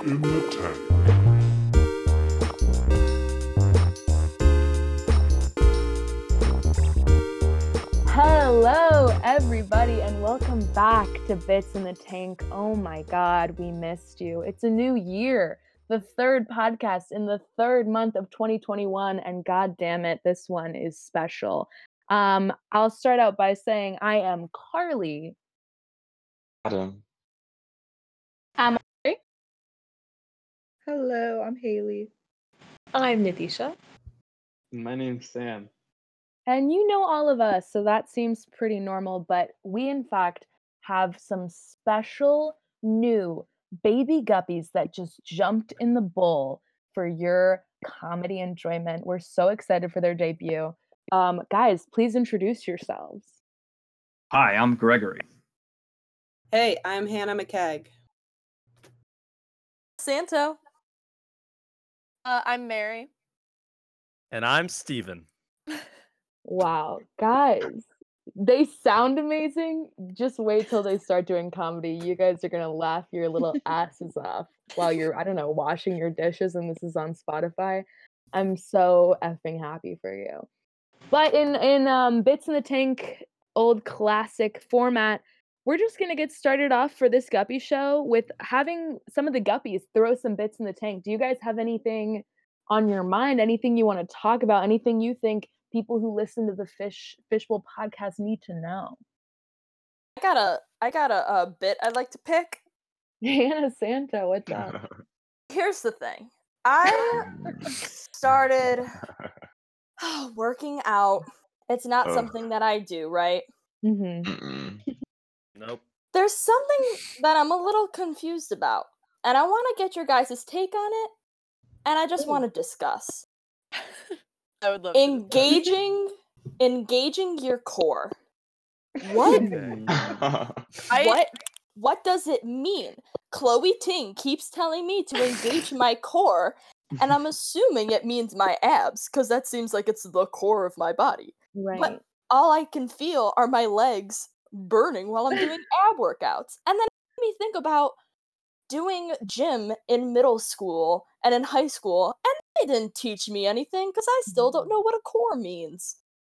in the Tank. Hello, everybody, and welcome back to Bits in the Tank. Oh my God, we missed you. It's a new year, the third podcast in the third month of 2021, and God damn it, this one is special. Um, I'll start out by saying I am Carly. Adam. Hello, I'm Haley. I'm Nadisha. My name's Sam. And you know all of us, so that seems pretty normal. But we, in fact, have some special new baby guppies that just jumped in the bowl for your comedy enjoyment. We're so excited for their debut. Um, guys, please introduce yourselves. Hi, I'm Gregory. Hey, I'm Hannah McKegg. Santo. Uh, I'm Mary. And I'm Steven. Wow, guys, they sound amazing. Just wait till they start doing comedy. You guys are gonna laugh your little asses off while you're, I don't know, washing your dishes and this is on Spotify. I'm so effing happy for you. But in in um, bits in the tank, old classic format, we're just gonna get started off for this guppy show with having some of the guppies throw some bits in the tank. Do you guys have anything on your mind? Anything you want to talk about? Anything you think people who listen to the Fish Fishbowl podcast need to know? I got a I got a, a bit I'd like to pick. Hannah Santo, what's up? Here's the thing. I started working out. It's not Ugh. something that I do, right? hmm Mm-mm. Nope. There's something that I'm a little confused about, and I want to get your guys' take on it, and I just want to discuss. I would love Engaging engaging your core. What I, what what does it mean? Chloe Ting keeps telling me to engage my core, and I'm assuming it means my abs, because that seems like it's the core of my body. Right. All I can feel are my legs burning while I'm doing ab workouts. And then it made me think about doing gym in middle school and in high school, and they didn't teach me anything because I still don't know what a core means.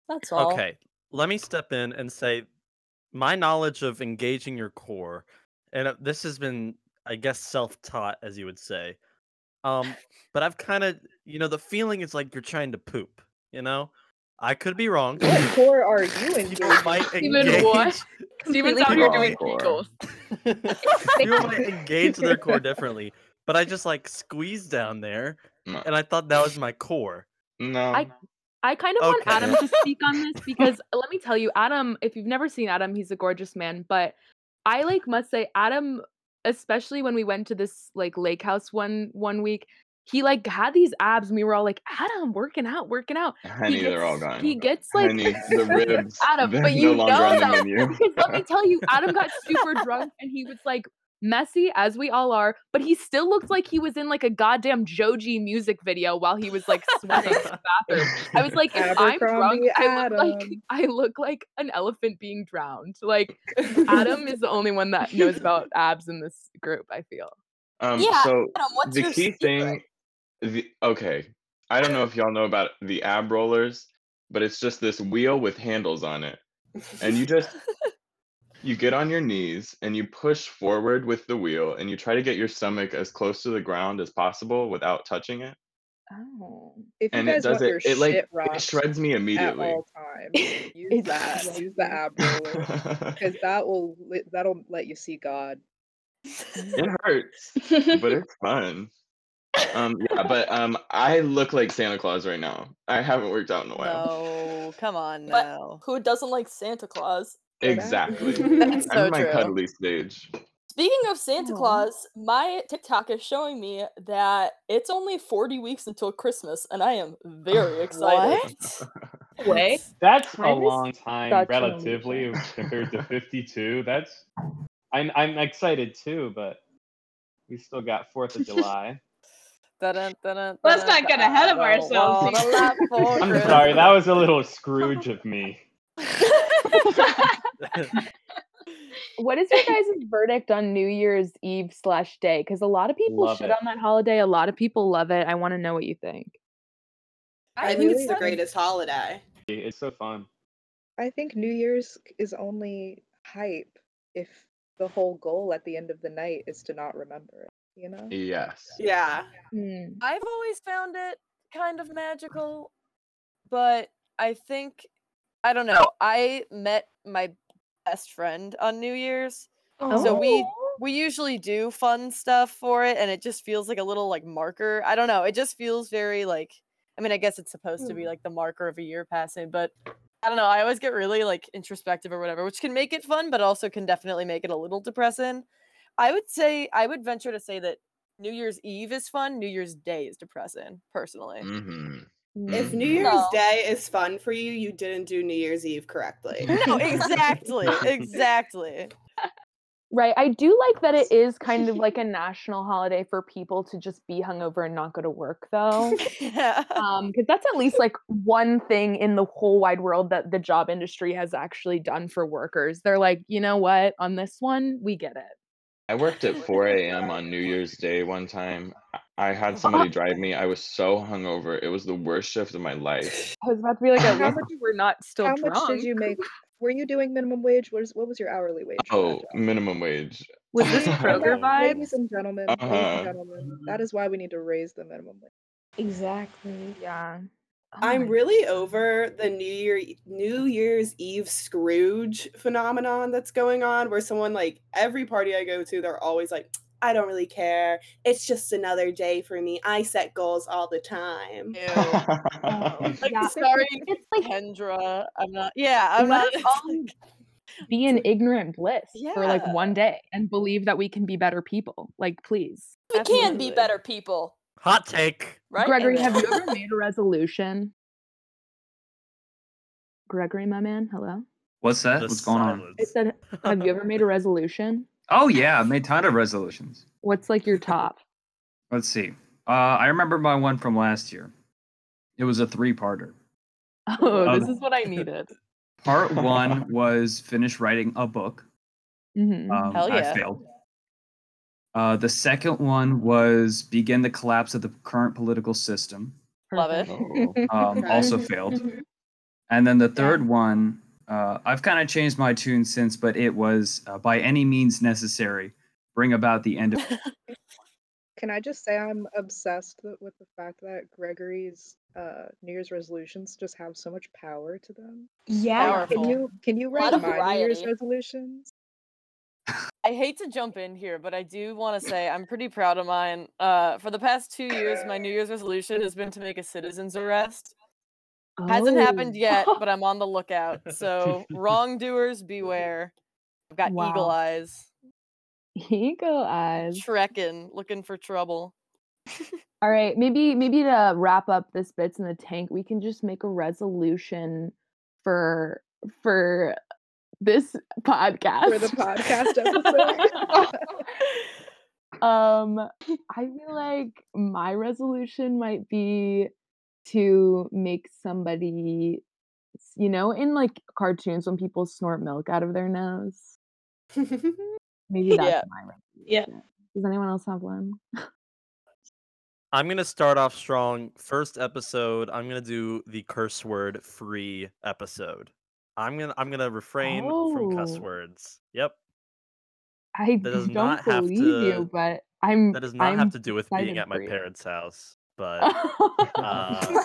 That's all. Okay, let me step in and say my knowledge of engaging your core, and uh, this has been, I guess, self taught, as you would say. Um, but I've kind of, you know, the feeling is like you're trying to poop, you know? I could be wrong. What core are you People engaging? might Steven, engage. what? Steven's out here doing Hardcore. Kegels. People might engage their core differently, but I just like squeeze down there, No. and I thought that was my core. no. I- I kind of want Adam to speak on this because let me tell you, Adam, if you've never seen Adam, he's a gorgeous man. But I like must say, Adam, especially when we went to this like lake house one one week, he like had these abs and we were all like, Adam, working out, working out. Honey, he they're all gets- gone. He gets like Honey, the ribs. Adam, they're but you no know that because let me tell you, Adam got super drunk and he was like messy as we all are, but he still looked like he was in like a goddamn Joji music video while he was like sweating in the bathroom. I was like, if I'm drunk, Abercrombie I look like I look like an elephant being drowned. Like Adam is the only one that knows about abs in this group. I feel. Um, Yeah, so Adam, what's the your key secret? thing, the okay, I don't know if y'all know about the ab rollers, but it's just this wheel with handles on it, and you just you get on your knees and you push forward with the wheel, and you try to get your stomach as close to the ground as possible without touching it, Oh. If you and it guys does want your it. It like shit it shreds me immediately. at immediately. all times, use that. Use the ab roller because that will that'll let you see God. it hurts, but it's fun. Um, yeah, but um, I look like Santa Claus right now. I haven't worked out in a while. No, come on But- now. Who doesn't like Santa Claus? Exactly. That's I'm so in my true. cuddly stage. Speaking of Santa Aw. Claus, my TikTok is showing me that it's only 40 weeks until Christmas, and I am very excited. What? Way. That's a Time is long time such an relatively compared to 52. That's I'm I'm excited too, but we still got Fourth of July. Dun-dun, dun-dun, Let's not get ahead of ourselves wanna here. laugh for I'm sorry, that was a little Scrooge of me. What is your guys' verdict on New Year's Eve slash day? Because a lot of people Love shit it. on that holiday. A lot of people love it. I want to know what you think. I, think it's the like- greatest holiday. It's so fun. I think New Year's is only hype if the whole goal at the end of the night is to not remember it. You know? Yes. Yeah. Hmm. I've always found it kind of magical, but I think I don't know. I met my best friend on New Year's. So we we usually do fun stuff for it and it just feels like a little like marker. I don't know. It just feels very like I mean, I guess it's supposed to be like the marker of a year passing, but I don't know. I always get really like introspective or whatever, which can make it fun, but also can definitely make it a little depressing. I would say I would venture to say that New Year's Eve is fun, New Year's Day is depressing, personally. hmm If. New Year's No. Day is fun for you, you didn't do New Year's Eve correctly. No, exactly. Exactly. Right. I do like that it is kind of like a national holiday for people to just be hungover and not go to work, though. yeah. Um, because that's at least like one thing in the whole wide world that the job industry has actually done for workers. They're like, you know what? On this one, we get it. I worked at 4 a.m. on New Year's Day one time. I I had somebody drive me. I was so hungover. It was the worst shift of my life. I was about to be like, at How least much- you were not still How drunk. much did you make? Were you doing minimum wage? What, is, what was your hourly wage? for that Oh, job? minimum wage. Was this Kroger no. Ladies and gentlemen, ladies Uh-huh. and gentlemen, that is why we need to raise the minimum wage. Exactly. Yeah. Oh I'm my really over the New Year New Year's Eve Scrooge phenomenon that's going on where someone like every party I go to, they're always like, I don't really care. It's just another day for me. I set goals all the time. Ew. Oh, Like, yeah. sorry, It's like Kendra. I'm not. Yeah, I'm not. us be in ignorant bliss for like one day and believe that we can be better people. Like, please. We can be better people, Hot take. right? Gregory, have you ever made a resolution? Gregory, my man, hello. What's that? The What's going on? I said, have you ever made a resolution? Oh yeah, I made ton of resolutions. What's like your top? Let's see. Uh, I remember my one from last year. It was a three-parter. Oh, this Um, is what I needed. Part one was finish writing a book. Mhm. Um, Hell I yeah. failed. Uh, the second one was begin the collapse of the current political system. Love it. Oh. Um, Also failed. And then the third one, uh, I've kind of changed my tune since, but it was uh, by any means necessary, bring about the end of. Can I just say I'm obsessed with the fact that Gregory's uh, New Year's resolutions just have so much power to them? Yeah. Like, Can you can you lot write of my New Year's resolutions? I hate to jump in here, but I do want to say I'm pretty proud of mine. Uh, for the past two years, my New Year's resolution has been to make a citizen's arrest. Hasn't happened Oh. yet, but I'm on the lookout. So wrongdoers beware. I've got eagle eyes, Eagle eyes. trekking, looking for trouble. All right, maybe maybe to wrap up this bits in the tank, we can just make a resolution for for this podcast. For the podcast episode. um, I feel like my resolution might be to make somebody, you know, in like cartoons when people snort milk out of their nose. Maybe that's Yeah. my resolution. Yeah. Does anyone else have one? I'm gonna start off strong. First episode, I'm gonna do the curse word free episode. I'm gonna I'm gonna refrain from cuss Oh. words. Yep. I That does don't not have believe to- you, but I'm. That does not I'm have to do with being at my you. parents' house, but uh,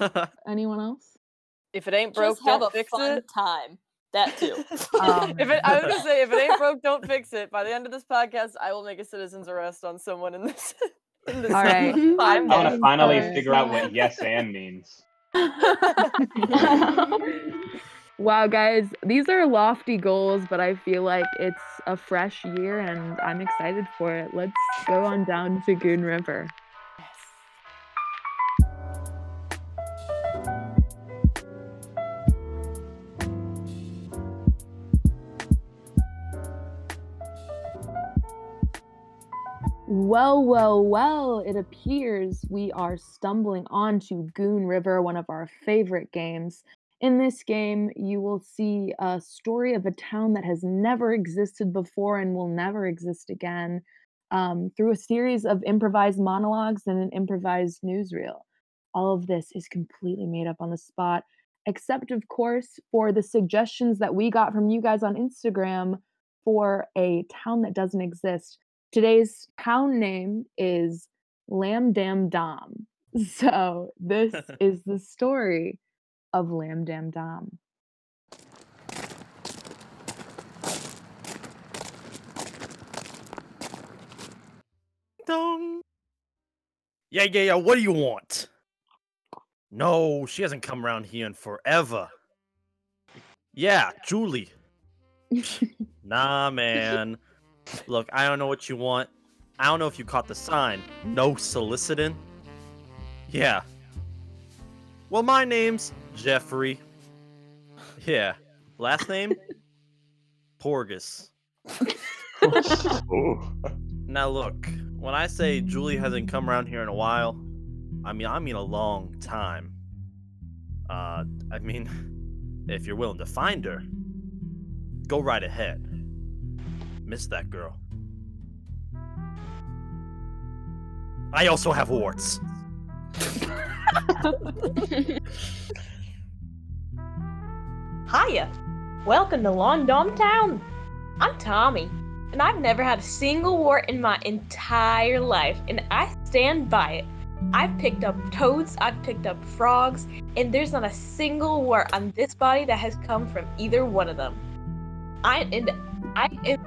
Anyone else? If it ain't broke, Just have don't a fix fun it. time. That too. Um, if it, I was gonna say, if it ain't broke, don't fix it. By the end of this podcast, I will make a citizen's arrest on someone in this. In this All right. I'm I want down. to finally figure out what yes and means. wow, guys, these are lofty goals, but I feel like it's a fresh year and I'm excited for it. Let's go on down to Goon River. Well, well, well, it appears we are stumbling onto Goon River, one of our favorite games. In this game, you will see a story of a town that has never existed before and will never exist again um, through a series of improvised monologues and an improvised newsreel. All of this is completely made up on the spot, except, of course, for the suggestions that we got from you guys on Instagram for a town that doesn't exist. Today's town name is Lamb Dam Dom. So, this is the story of Lamb Dam Dom. Dong. Yeah, yeah, yeah. What do you want? No, she hasn't come around here in forever. Yeah, Julie. nah, man. Look, I don't know what you want. I don't know if you caught the sign. No soliciting. Yeah. Well, my name's Jeffrey. Yeah. Last name? Porgus. Now look, when I say Julie hasn't come around here in a while, I mean I mean a long time. Uh I mean if you're willing to find her, go right ahead. Miss that girl. I also have warts. Hiya! Welcome to London Town. I'm Tommy, and I've never had a single wart in my entire life, and I stand by it. I've picked up toads, I've picked up frogs, and there's not a single wart on this body that has come from either one of them. I and I am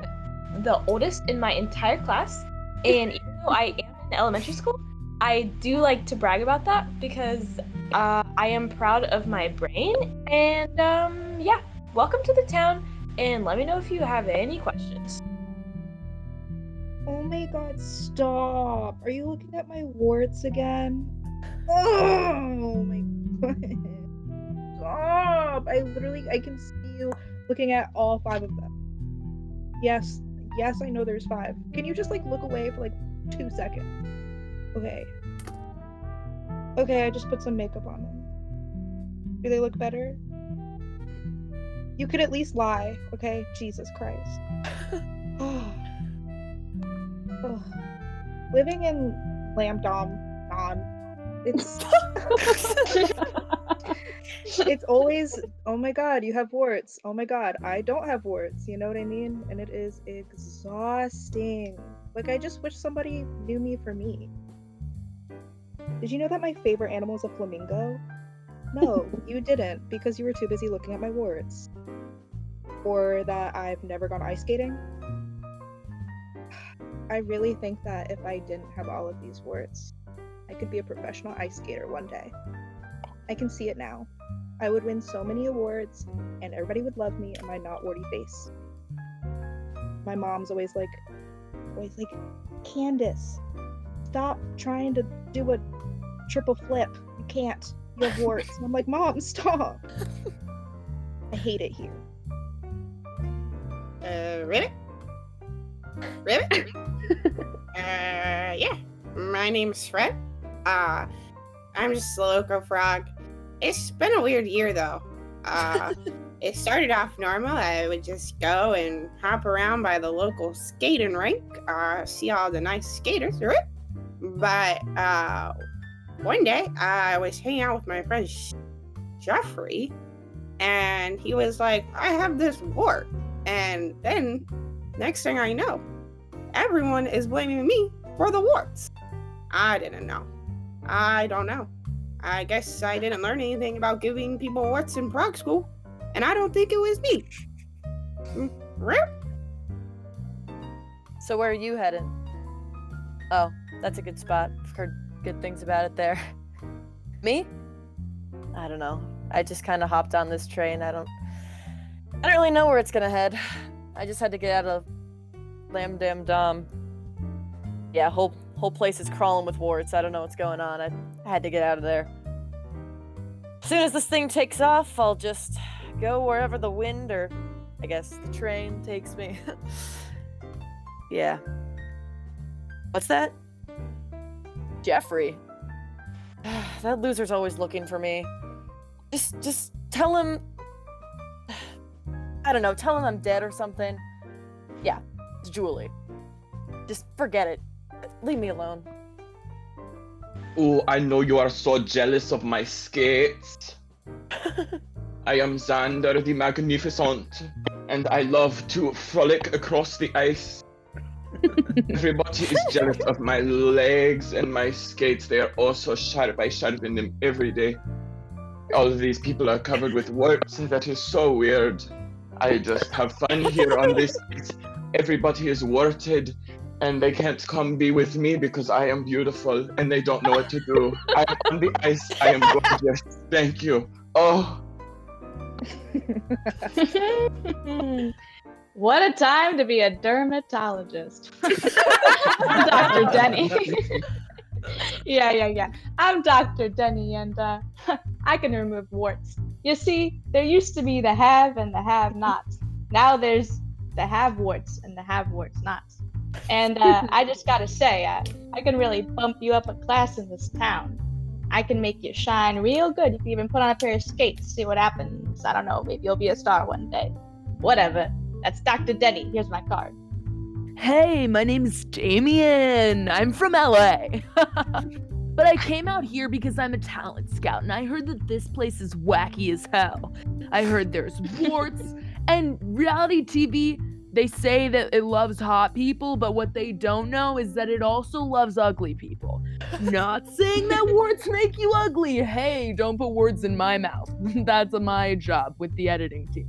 the oldest in my entire class, and even though I am in elementary school, I do like to brag about that because uh, I am proud of my brain. And um, yeah, welcome to the town, and let me know if you have any questions. Oh my god, stop. Are you looking at my warts again? Oh my god. Stop. I literally I can see you looking at all five of them. Yes, yes, I know there's five. Can you just like look away for like two seconds? Okay. Okay, I just put some makeup on them. Do they look better? You could at least lie, okay? Jesus Christ. Living in Lambdom, non, it's it's always oh my god, you have warts. Oh my god, I don't have warts. You know what I mean? And it is exhausting. Like I just wish somebody knew me for me. Did you know that my favorite animal is a flamingo? No, you didn't because you were too busy looking at my warts. Or that I've never gone ice skating. I really think that if I didn't have all of these warts, I could be a professional ice skater one day. I can see it now. I would win so many awards, and everybody would love me and my not warty face. My mom's always like, always like, Candace, stop trying to do a triple flip. You can't. You have warts. And I'm like, Mom, stop. I hate it here. Uh, Ribbit? Ribbit? uh, yeah. My name's Fred. Uh, I'm just a local frog. It's been a weird year, though. Uh, it started off normal. I would just go and hop around by the local skating rink, uh, see all the nice skaters, right? But uh, one day I was hanging out with my friend Sh- Jeffrey, and he was like, I have this wart. And then, next thing I know, everyone is blaming me for the warts. I didn't know. I don't know. I guess I didn't learn anything about giving people what's in prog school, and I don't think it was me. Mm. So where are you heading? Oh, that's a good spot. I've heard good things about it there. Me? I don't know. I just kind of hopped on this train. I don't. I don't really know where it's gonna head. I just had to get out of Lamb Dam Dom. Yeah, whole whole place is crawling with warts. I don't know what's going on. I, had to get out of there. As soon as this thing takes off, I'll just go wherever the wind or I guess the train takes me. yeah. What's that? Jeffrey. that loser's always looking for me. just just tell him I don't know, tell him I'm dead or something. Yeah, it's Julie. Just forget it. Leave me alone. Oh, I know you are so jealous of my skates. I am Xander the Magnificent, and I love to frolic across the ice. Everybody is jealous of my legs and my skates. They are also sharp. I sharpen them every day. All of these people are covered with warts. That is so weird. I just have fun here on this. Everybody is warted, and they can't come be with me because I am beautiful and they don't know what to do. I am on the ice. I am gorgeous. Thank you. Oh, what a time to be a dermatologist. Dr. Denny. yeah, yeah, yeah. I'm Dr. Denny, and uh, I can remove warts. You see, there used to be the have and the have nots. Now there's the have warts and the have warts nots. And uh, I just gotta say, uh, I can really bump you up a class in this town. I can make you shine real good. You can even put on a pair of skates, see what happens. I don't know, maybe you'll be a star one day. Whatever. That's Dr. Denny. Here's my card. Hey, my name's Damien. I'm from LA. but I came out here because I'm a talent scout and I heard that this place is wacky as hell. I heard there's warts and reality TV. They say that it loves hot people, but what they don't know is that it also loves ugly people. Not saying that words make you ugly. Hey, don't put words in my mouth. That's my job with the editing team.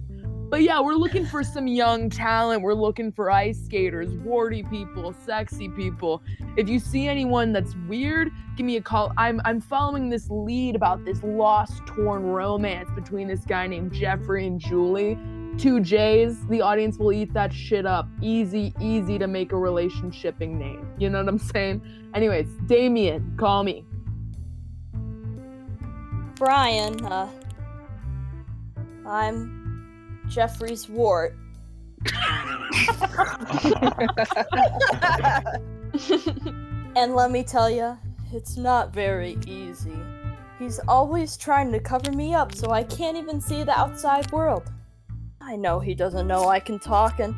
But yeah, we're looking for some young talent. We're looking for ice skaters, warty people, sexy people. If you see anyone that's weird, give me a call. I'm I'm following this lead about this lost torn romance between this guy named Jeffrey and Julie. Two J's, the audience will eat that shit up. Easy, easy to make a relationshiping name. You know what I'm saying? Anyways, Damien, call me. Brian, uh, I'm Jeffrey's wart. and let me tell you, it's not very easy. He's always trying to cover me up so I can't even see the outside world. I know he doesn't know I can talk and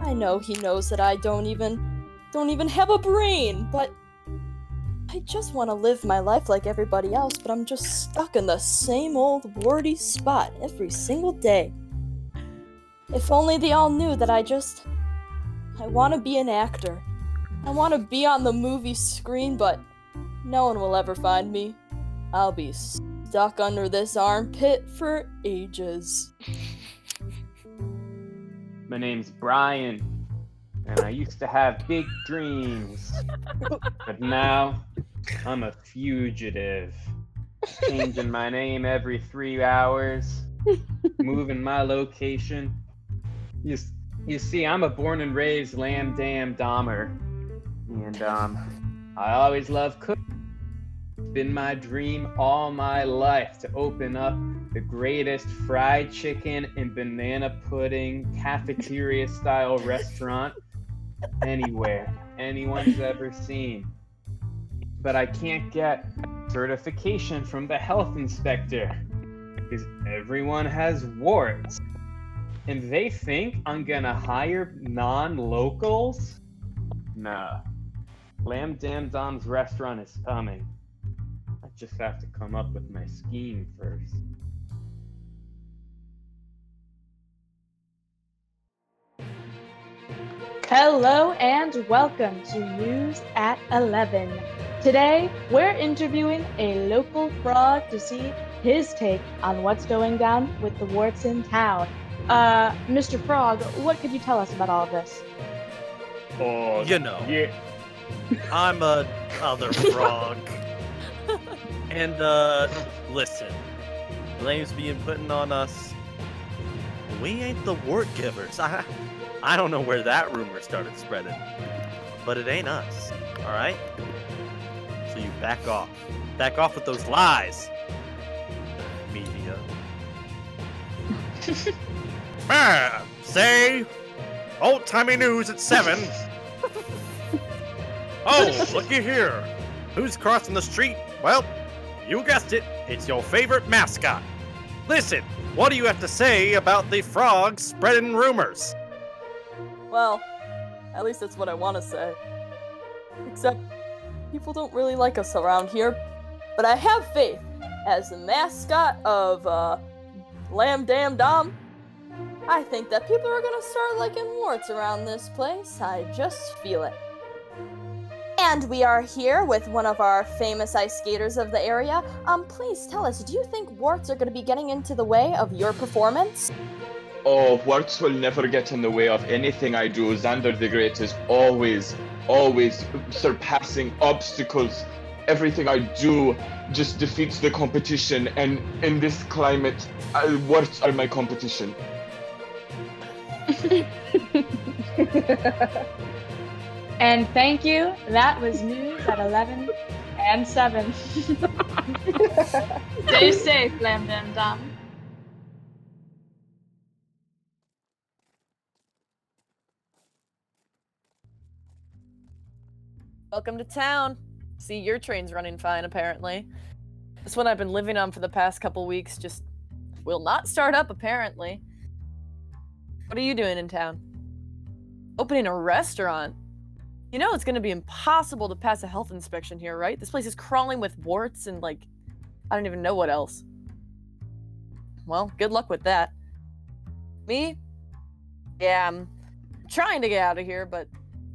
I know he knows that I don't even don't even have a brain, but I just want to live my life like everybody else, but I'm just stuck in the same old warty spot every single day. If only they all knew that I just. I want to be an actor. I want to be on the movie screen, but no one will ever find me. I'll be stuck under this armpit for ages. My name's Brian, and I used to have big dreams. but now, I'm a fugitive. Changing my name every three hours, moving my location, you, you see, I'm a born and raised lamb dam Dahmer, and um, I always love cooking. It's been my dream all my life to open up the greatest fried chicken and banana pudding cafeteria style restaurant anywhere anyone's ever seen. But I can't get certification from the health inspector because everyone has warts and they think I'm gonna hire non-locals? Nah. Lamb Dam Dom's restaurant is coming. I just have to come up with my scheme first. Hello and welcome to News at 11. Today, we're interviewing a local frog to see his take on what's going down with the warts in town. Uh, Mr. Frog, what could you tell us about all of this? Oh, you know, yeah. I'm a other frog. and uh, listen, blame's being put on us. We ain't the wart givers. I, I don't know where that rumor started spreading, but it ain't us. All right. So you back off. Back off with those lies. Media. Ah, say, old timey news at seven. oh, looky here. Who's crossing the street? Well, you guessed it. It's your favorite mascot. Listen, what do you have to say about the frogs spreading rumors? Well, at least that's what I want to say. Except, people don't really like us around here. But I have faith. As the mascot of, uh, Lamb Dam Dom, I think that people are gonna start liking warts around this place. I just feel it. And we are here with one of our famous ice skaters of the area. Um, please tell us, do you think warts are gonna be getting into the way of your performance? Oh, words will never get in the way of anything I do. Xander the Great is always, always surpassing obstacles. Everything I do just defeats the competition, and in this climate, uh, words are my competition. and thank you. That was news at 11 and 7. Stay safe, Lamb Dam Dum. Welcome to town. See, your train's running fine, apparently. This one I've been living on for the past couple weeks just will not start up, apparently. What are you doing in town? Opening a restaurant? You know it's gonna be impossible to pass a health inspection here, right? This place is crawling with warts and, like, I don't even know what else. Well, good luck with that. Me? Yeah, I'm trying to get out of here, but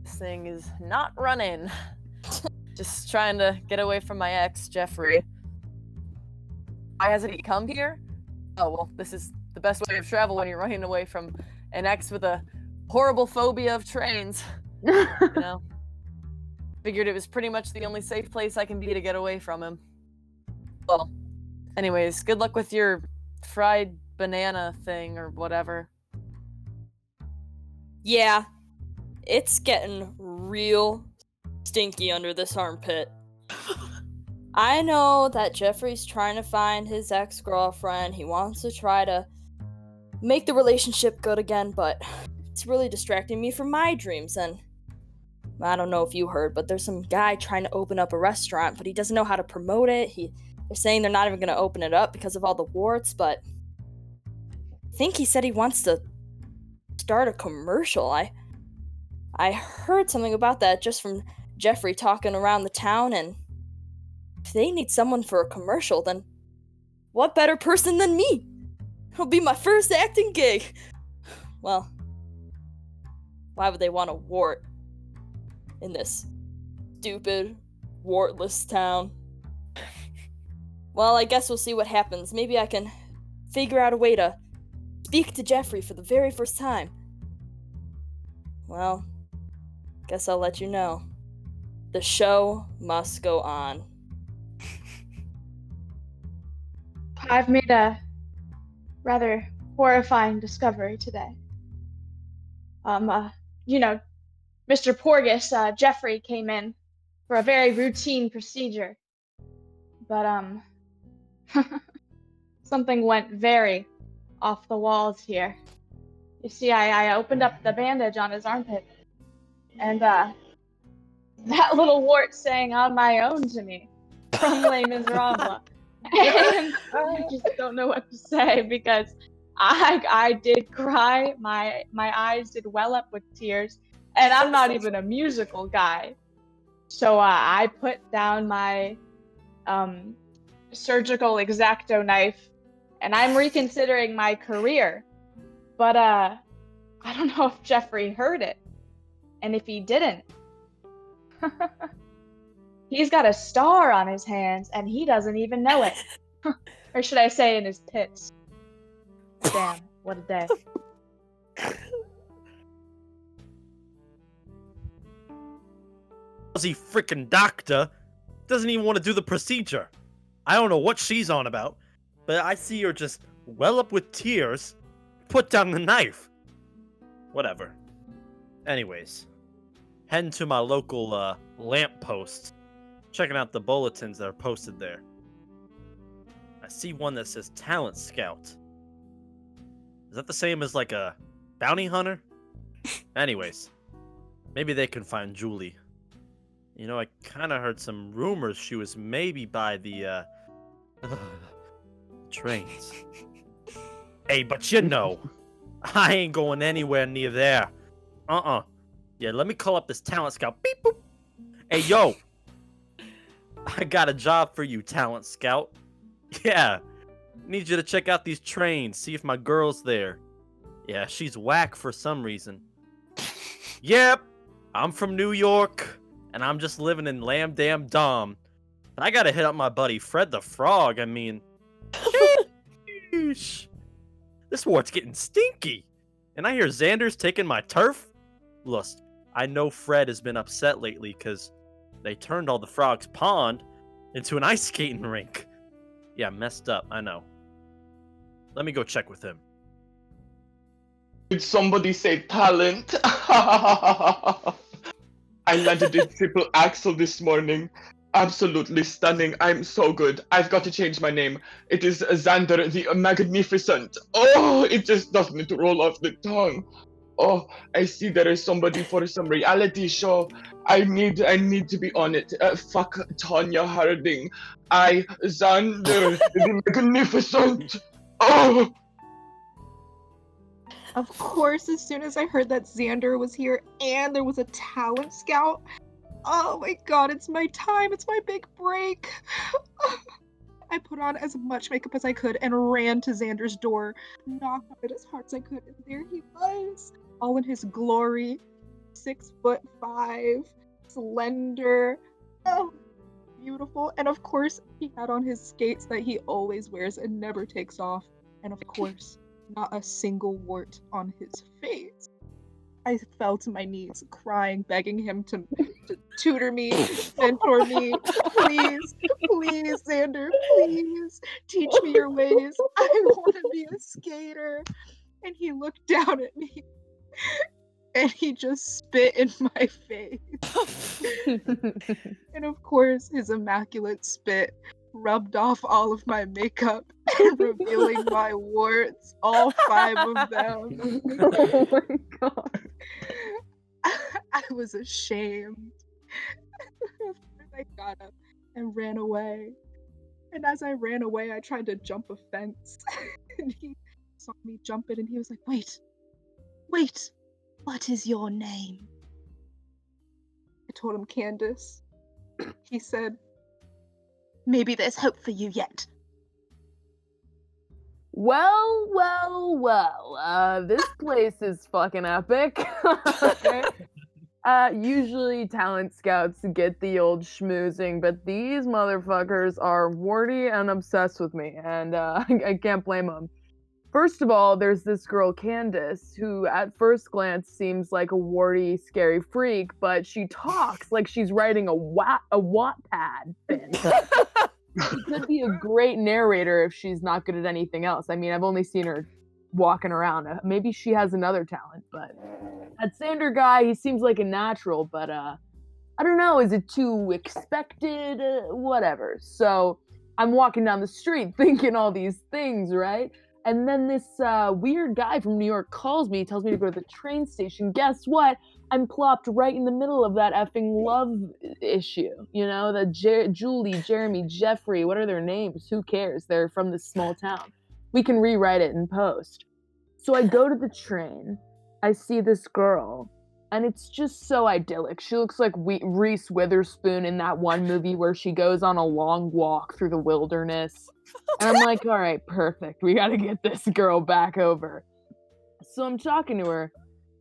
this thing is not running. Just trying to get away from my ex, Jeffrey. Why hasn't he come here? Oh, well, this is the best way of travel when you're running away from an ex with a horrible phobia of trains. you know? Figured it was pretty much the only safe place I can be to get away from him. Well, anyways, good luck with your fried banana thing or whatever. Yeah, it's getting real stinky under this armpit. I know that Jeffrey's trying to find his ex girlfriend. He wants to try to make the relationship good again, but it's really distracting me from my dreams. And I don't know if you heard, but there's some guy trying to open up a restaurant, but he doesn't know how to promote it. He they're saying they're not even going to open it up because of all the warts, but I think he said he wants to start a commercial. I I heard something about that just from Jeffrey talking around the town, and if they need someone for a commercial, then what better person than me? It'll be my first acting gig. Well, why would they want a wart in this stupid, wartless town? Well, I guess we'll see what happens. Maybe I can figure out a way to speak to Jeffrey for the very first time. Well, guess I'll let you know. The show must go on. I've made a rather horrifying discovery today. Um, uh, you know, Mr. Porgus, uh, Jeffrey came in for a very routine procedure. But, um, something went very off the walls here. You see, I, I opened up the bandage on his armpit, and, uh, that little wart sang on my own to me from Les Miserables. and I just don't know what to say because I I did cry. My my eyes did well up with tears, and I'm not even a musical guy. So uh, I put down my um, surgical exacto knife, and I'm reconsidering my career. But uh, I don't know if Jeffrey heard it, and if he didn't, he's got a star on his hands, and he doesn't even know it. or should I say, in his pits. Damn, what a day. Lousy freaking doctor doesn't even want to do the procedure. I don't know what she's on about, but I see her just well up with tears, put down the knife. Whatever. Anyways, heading to my local uh, lamp post, checking out the bulletins that are posted there. I see one that says Talent Scout. Is that the same as like a bounty hunter? Anyways, maybe they can find Julie. You know, I kind of heard some rumors she was maybe by the uh, trains. Hey, but you know, I ain't going anywhere near there. Uh uh Yeah, let me call up this talent scout. Beep boop. Hey, yo. I got a job for you, talent scout. Yeah. Need you to check out these trains, see if my girl's there. Yeah, she's whack for some reason. Yep, I'm from New York, and I'm just living in Lamb Dam Dom. And I gotta hit up my buddy Fred the Frog. I mean, this wart's getting stinky. And I hear Xander's taking my turf. Lust, I know Fred has been upset lately because they turned all the frogs' pond into an ice skating rink. Yeah, messed up, I know. Let me go check with him. Did somebody say talent? I landed a triple axel this morning. Absolutely stunning. I'm so good. I've got to change my name. It is Xander the Magnificent. Oh, it just doesn't roll off the tongue. Oh, I see there is somebody for some reality show. I need, I need to be on it. Uh, fuck Tonya Harding. I, Xander the Magnificent. Oh. Of course, as soon as I heard that Xander was here and there was a talent scout, oh my god, it's my time, it's my big break. I put on as much makeup as I could and ran to Xander's door, knocked on it as hard as I could, and there he was, all in his glory. Six foot five, slender, oh, beautiful. And of course, he had on his skates that he always wears and never takes off. And of course, not a single wart on his face. I fell to my knees, crying, begging him to, to tutor me, mentor me. Please, please, Xander, please teach me your ways. I want to be a skater. And he looked down at me and he just spit in my face. and of course, his immaculate spit rubbed off all of my makeup revealing my warts, all five of them. oh my god. I was ashamed. I got up and ran away. And as I ran away, I tried to jump a fence. and he saw me jump it and he was like, Wait, wait, what is your name? I told him Candace. He said, Maybe there's hope for you yet. Well, well, well. Uh, this place is fucking epic. Uh, usually talent scouts get the old schmoozing, but these motherfuckers are warty and obsessed with me, and uh, I can't blame them. First of all, there's this girl Candace who, at first glance, seems like a warty, scary freak, but she talks like she's writing a wat a Wattpad she could be a great narrator if she's not good at anything else. I mean, I've only seen her walking around. Uh, Maybe she has another talent, but that Xander guy, he seems like a natural, but uh I don't know, is it too expected? Uh, whatever. So I'm walking down the street thinking all these things, right? And then this uh, weird guy from New York calls me, tells me to go to the train station. Guess what? I'm plopped right in the middle of that effing love issue. You know, the Jer- Julie, Jeremy, Jeffrey, what are their names? Who cares? They're from this small town. We can rewrite it in post. So I go to the train. I see this girl, and it's just so idyllic. She looks like we- Reese Witherspoon in that one movie where she goes on a long walk through the wilderness. And I'm like, all right, perfect. We got to get this girl back over. So I'm talking to her,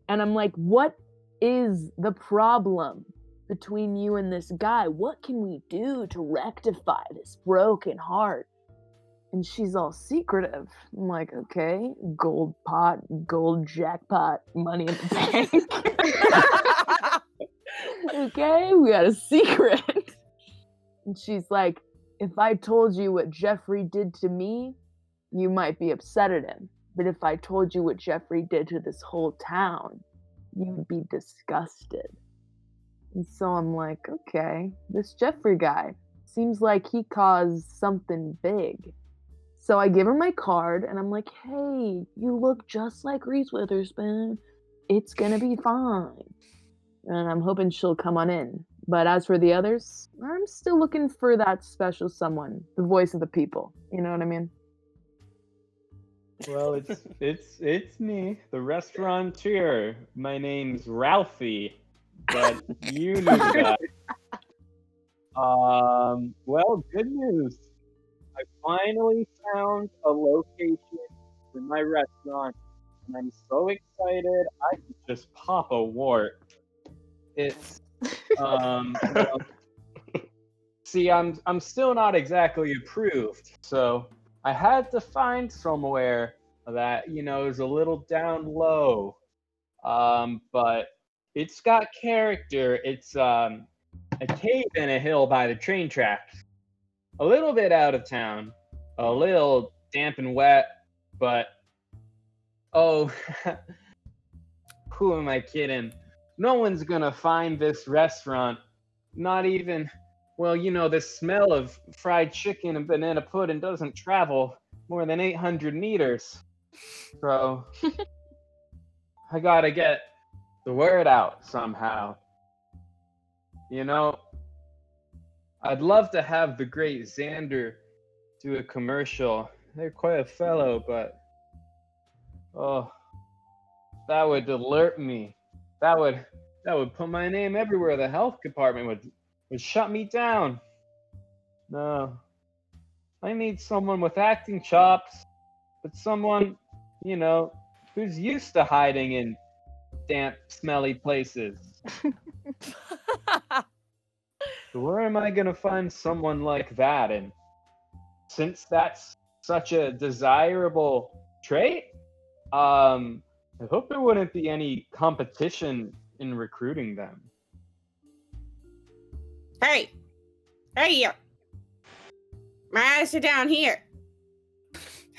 and I'm like, what is the problem between you and this guy? What can we do to rectify this broken heart? And she's all secretive. I'm like, okay, gold pot, gold jackpot, money in the bank. okay, we got a secret. And she's like, if I told you what Jeffrey did to me, you might be upset at him. But if I told you what Jeffrey did to this whole town, you'd be disgusted. And so I'm like, okay, this Jeffrey guy seems like he caused something big. So I give her my card and I'm like, hey, you look just like Reese Witherspoon. It's gonna be fine. And I'm hoping she'll come on in. But as for the others, I'm still looking for that special someone, the voice of the people. You know what I mean? Well, it's it's it's me, the restaurateur. My name's Ralphie, but you knew that. Um, well, good news. I finally found a location for my restaurant, and I'm so excited I could just pop a wart. It's um. well, see, I'm I'm still not exactly approved, so I had to find somewhere that you know is a little down low, um, but it's got character. It's um, a cave in a hill by the train tracks, a little bit out of town, a little damp and wet, but oh, who am I kidding? No one's gonna find this restaurant. Not even, well, you know, the smell of fried chicken and banana pudding doesn't travel more than 800 meters. So I gotta get the word out somehow. You know, I'd love to have the great Xander do a commercial. They're quite a fellow, but oh, that would alert me. That would that would put my name everywhere. The health department would would shut me down. No, I need someone with acting chops, but someone, you know, who's used to hiding in damp, smelly places. Where am I gonna find someone like that? And since that's such a desirable trait, um, I hope there wouldn't be any competition in recruiting them. Hey, hey you. My eyes are down here.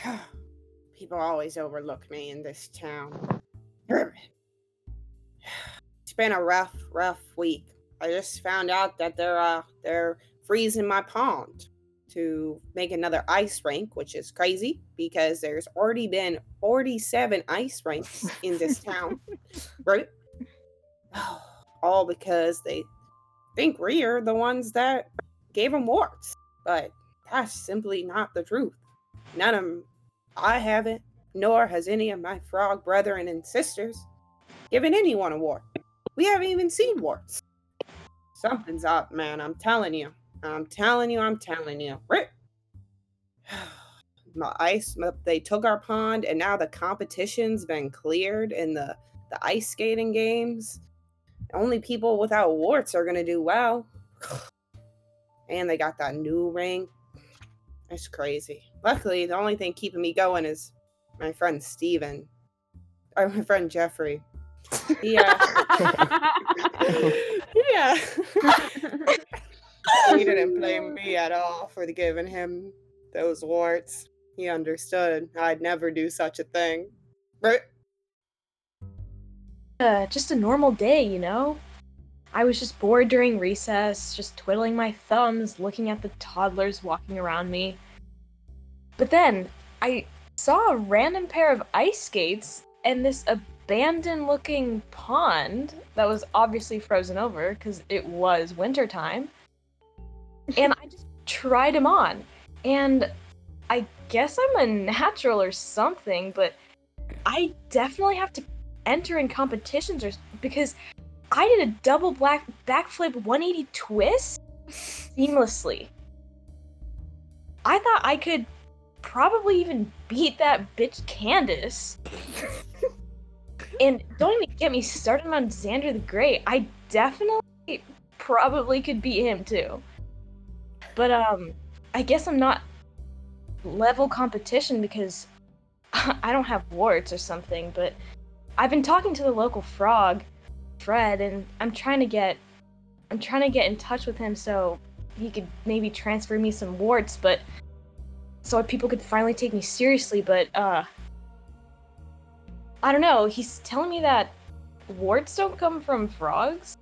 People always overlook me in this town. It's been a rough, rough week. I just found out that they're uh they're freezing my pond to make another ice rink, which is crazy because there's already been 47 ice rinks in this town, right? All because they think we're the ones that gave them warts, but that's simply not the truth. None of 'em- I haven't, nor has any of my frog brethren and sisters given anyone a wart. We haven't even seen warts. Something's up, man. I'm telling you. I'm telling you. I'm telling you. Right? My ice. They took our pond, and now the competition's been cleared in the the ice skating games. Only people without warts are gonna do well. And they got that new ring. It's crazy. Luckily, the only thing keeping me going is my friend Steven. Or my friend Jeffrey. Yeah. yeah. he didn't blame me at all for giving him those warts. He understood I'd never do such a thing. Right? Uh, just a normal day, you know? I was just bored during recess, just twiddling my thumbs, looking at the toddlers walking around me. But then I saw a random pair of ice skates and this abandoned looking pond that was obviously frozen over because it was wintertime. and I just tried them on. And I guess I'm a natural or something, but I definitely have to enter in competitions or because I did a double black backflip 180 twist seamlessly. I thought I could probably even beat that bitch Candace. and don't even get me started on Xander the Great. I definitely probably could beat him too. But um I guess I'm not level competition because I don't have warts or something, but I've been talking to the local frog, Fred, and I'm trying to get I'm trying to get in touch with him so he could maybe transfer me some warts, but so people could finally take me seriously, but uh I don't know, he's telling me that warts don't come from frogs.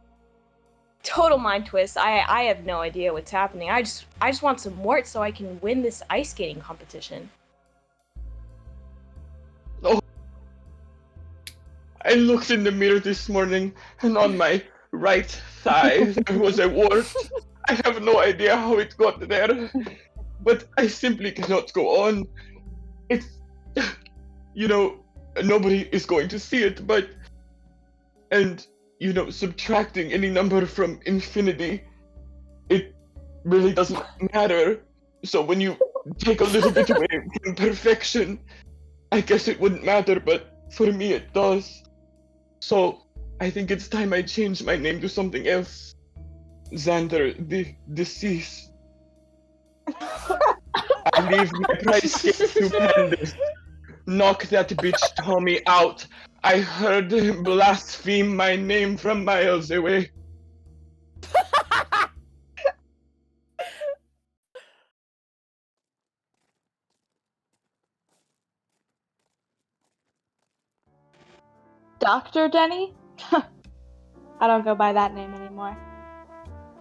Total mind twist. I I have no idea what's happening. I just I just want some warts so I can win this ice skating competition. Oh. I looked in the mirror this morning, and on my right thigh there was a wart. I have no idea how it got there, but I simply cannot go on. It's you know, nobody is going to see it, but. And, you know, subtracting any number from infinity, it really doesn't matter. So when you take a little bit away from perfection, I guess it wouldn't matter, but for me it does. So I think it's time I change my name to something else. Xander the deceased. I leave my price to Pandus. Knock that bitch Tommy out. I heard him blaspheme my name from miles away. Dr. Denny? I don't go by that name anymore.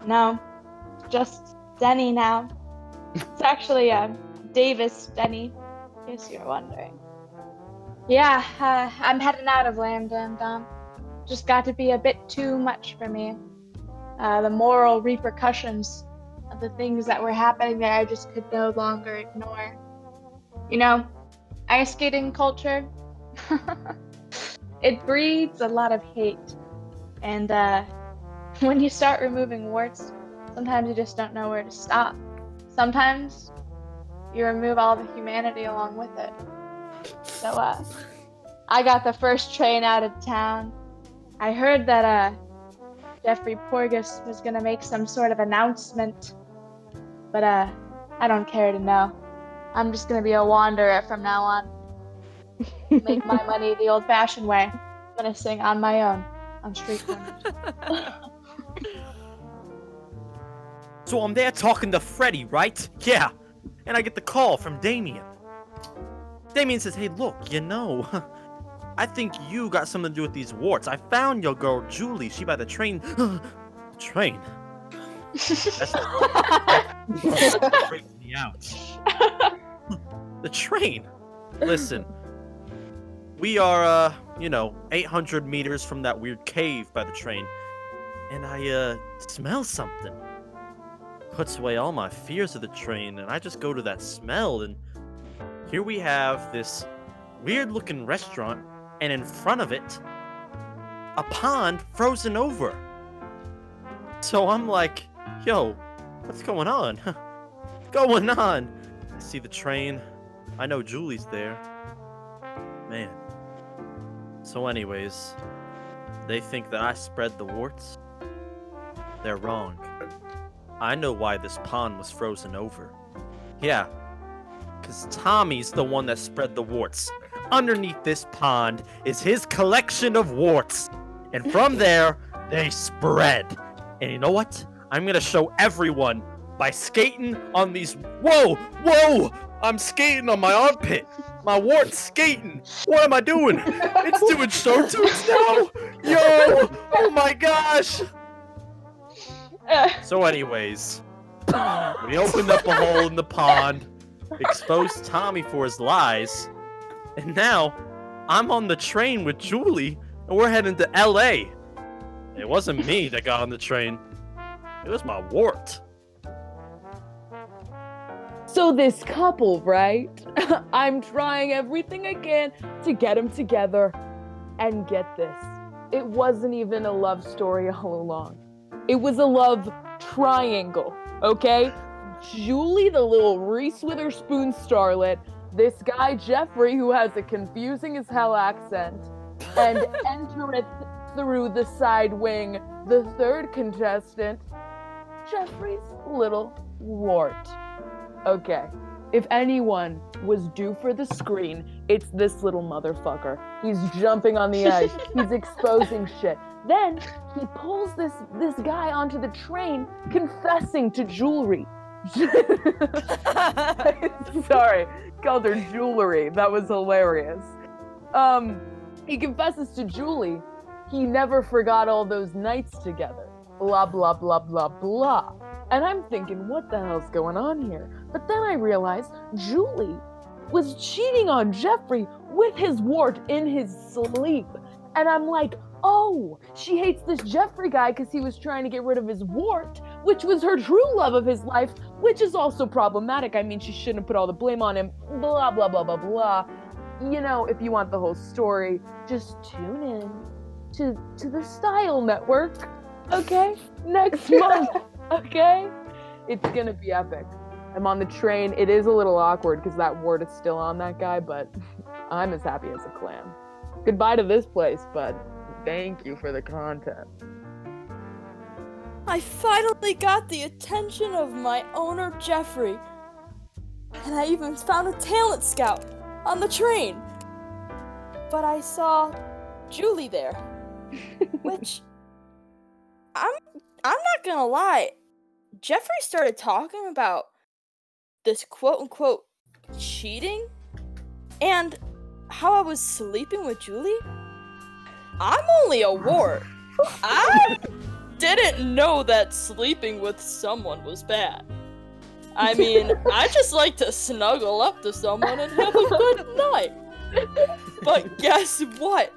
No, just Denny now. It's actually uh, Davis Denny, in case you're wondering. Yeah, uh, I'm heading out of Lambdom, Dom. Just got to be a bit too much for me. Uh, the moral repercussions of the things that were happening there, I just could no longer ignore. You know, ice skating culture, it breeds a lot of hate. And uh, when you start removing warts, sometimes you just don't know where to stop. Sometimes you remove all the humanity along with it. So uh, I got the first train out of town. I heard that uh, Jeffrey Porgus was gonna make some sort of announcement, but uh, I don't care to know. I'm just gonna be a wanderer from now on. Make my money the old-fashioned way. I'm gonna sing on my own on street corners. So I'm there talking to Freddy, right? Yeah. And I get the call from Damien. Damien says, hey, look, you know, I think you got something to do with these warts. I found your girl, Julie. She by the train. train? That's freaks me out. the train. Listen, we are, uh, you know, 800 meters from that weird cave by the train, and I, uh, smell something. Puts away all my fears of the train, and I just go to that smell, and here we have this weird looking restaurant, and in front of it, a pond frozen over. So I'm like, yo, what's going on? going on? I see the train. I know Julie's there. Man. So, anyways, they think that I spread the warts? They're wrong. I know why this pond was frozen over. Yeah, because Tommy's the one that spread the warts. Underneath this pond is his collection of warts. And from there, they spread. And you know what? I'm gonna show everyone by skating on these. Whoa! Whoa! I'm skating on my armpit. My wart's skating. What am I doing? It's doing show tunes now. Yo! Oh my gosh! Uh. So, anyways, we opened up a hole in the pond, exposed Tommy for his lies, and now I'm on the train with Julie, and we're heading to LA. It wasn't me that got on the train, it was my wart. So this couple, right? I'm trying everything I can to get them together. And get this. It wasn't even a love story all along. It was a love triangle, okay? Julie, the little Reese Witherspoon starlet, this guy Jeffrey, who has a confusing as hell accent, and entereth through the side wing, the third contestant, Jeffrey's little wart. Okay. If anyone was due for the screen, it's this little motherfucker. He's jumping on the edge. He's exposing shit. Then he pulls this this guy onto the train, confessing to jewelry. Sorry, called her jewelry. That was hilarious. Um, he confesses to Julie he never forgot all those nights together. Blah blah blah blah blah. And I'm thinking, what the hell's going on here? But then I realized Julie was cheating on Jeffrey with his wart in his sleep. And I'm like, oh, she hates this Jeffrey guy because he was trying to get rid of his wart, which was her true love of his life, which is also problematic. I mean, she shouldn't put all the blame on him. Blah, blah, blah, blah, blah. you know, if you want the whole story, just tune in to to the Style Network. Okay, next month. Okay, it's gonna be epic. I'm on the train. It is a little awkward because that wart is still on that guy, but I'm as happy as a clam. Goodbye to this place, but thank you for the content. I finally got the attention of my owner, Jeffrey. And I even found a talent scout on the train. But I saw Julie there. which I'm I'm not gonna lie. Jeffrey started talking about this quote unquote cheating and how I was sleeping with Julie. I'm only a wart. I didn't know that sleeping with someone was bad. I mean, I just like to snuggle up to someone and have a good night. But guess what?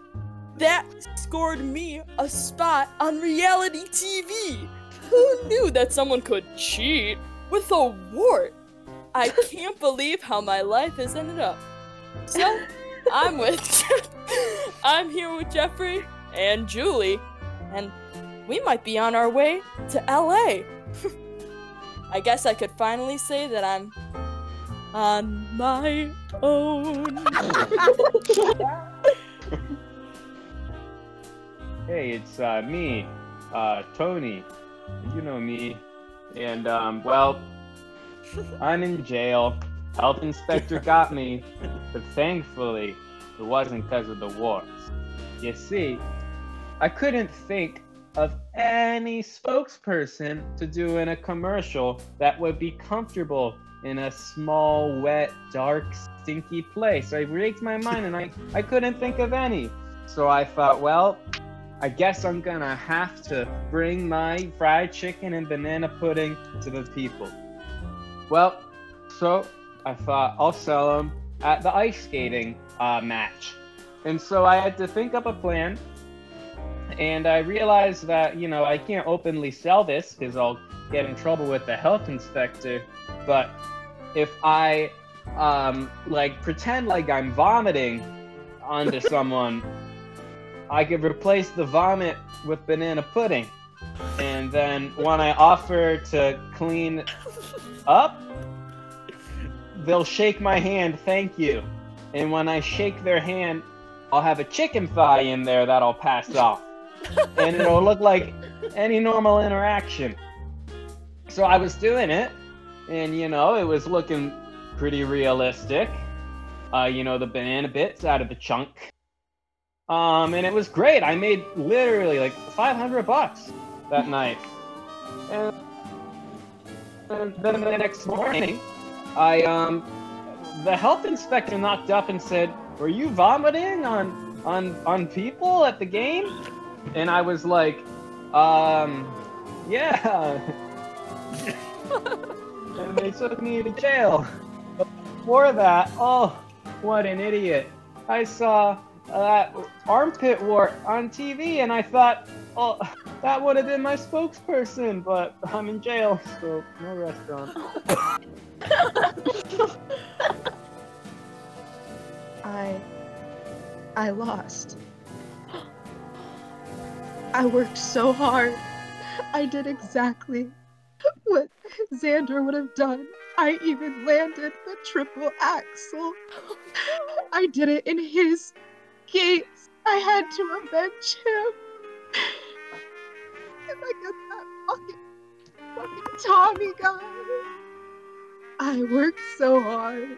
That scored me a spot on reality TV. Who knew that someone could cheat with a wart? I can't believe how my life has ended up. So, I'm with I'm here with Jeffrey and Julie, and we might be on our way to LA. I guess I could finally say that I'm on my own. Hey, it's uh, me, uh, Tony. You know me. And, um, well, I'm in jail. Health inspector got me, but thankfully, it wasn't because of the wars. You see, I couldn't think of any spokesperson to do in a commercial that would be comfortable in a small, wet, dark, stinky place. I raked my mind and I, I couldn't think of any. So I thought, well, I guess I'm gonna have to bring my fried chicken and banana pudding to the people. Well, so I thought I'll sell them at the ice skating uh, match. And so I had to think up a plan. And I realized that, you know, I can't openly sell this because I'll get in trouble with the health inspector. But if I, um, like, pretend like I'm vomiting onto someone, I could replace the vomit with banana pudding. And then when I offer to clean up, they'll shake my hand, thank you. And when I shake their hand, I'll have a chicken thigh in there that I'll pass off. And it'll look like any normal interaction. So I was doing it, and you know, it was looking pretty realistic. Uh, you know, the banana bits out of the chunk. Um, and it was great. I made literally like 500 bucks that night. And and then the next morning, I um, the health inspector knocked up and said, "Were you vomiting on on on people at the game?" And I was like, "Um, yeah." and they took me to jail. But before that, oh, what an idiot! I saw that armpit wart on TV, and I thought, oh, that would have been my spokesperson, but I'm in jail, so no restaurant. I I lost. I worked so hard. I did exactly what Xander would have done. I even landed the triple axel. I did it in his gates. I had to avenge him. And I got that fucking, fucking Tommy guy. I worked so hard,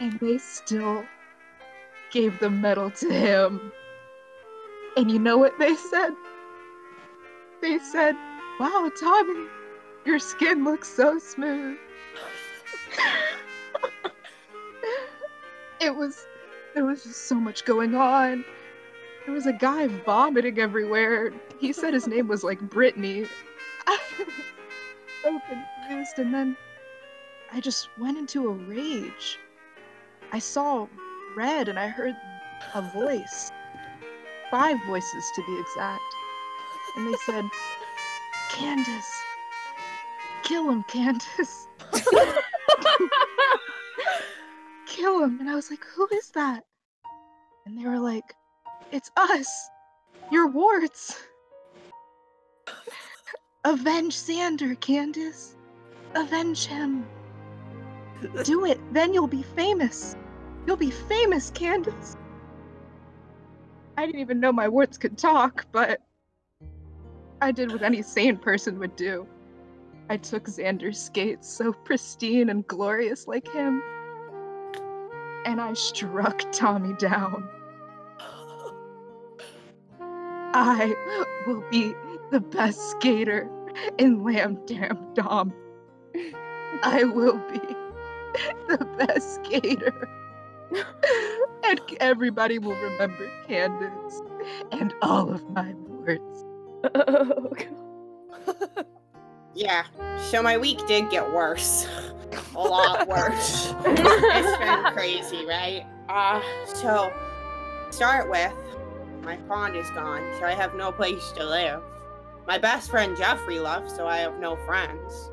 and they still gave the medal to him. And you know what they said? They said, Wow, Tommy, your skin looks so smooth. it was, there was just so much going on. There was a guy vomiting everywhere. He said his name was like Brittany. So confused, and then I just went into a rage. I saw red and I heard a voice. Five voices to be exact. And they said, Candace, kill him, Candace. kill him. And I was like, who is that? And they were like, it's us, your warts. Avenge Xander, Candace. Avenge him. Do it, then you'll be famous. You'll be famous, Candace. I didn't even know my warts could talk, but I did what any sane person would do. I took Xander's skates, so pristine and glorious like him, and I struck Tommy down. I will be the best skater in Lamb Dam Dom. I will be the best skater. and everybody will remember Candace and all of my words. Yeah, so my week did get worse. A lot worse. it's been crazy, right? Uh, so, start with, my pond is gone, so I have no place to live. My best friend Jeffrey left, so I have no friends.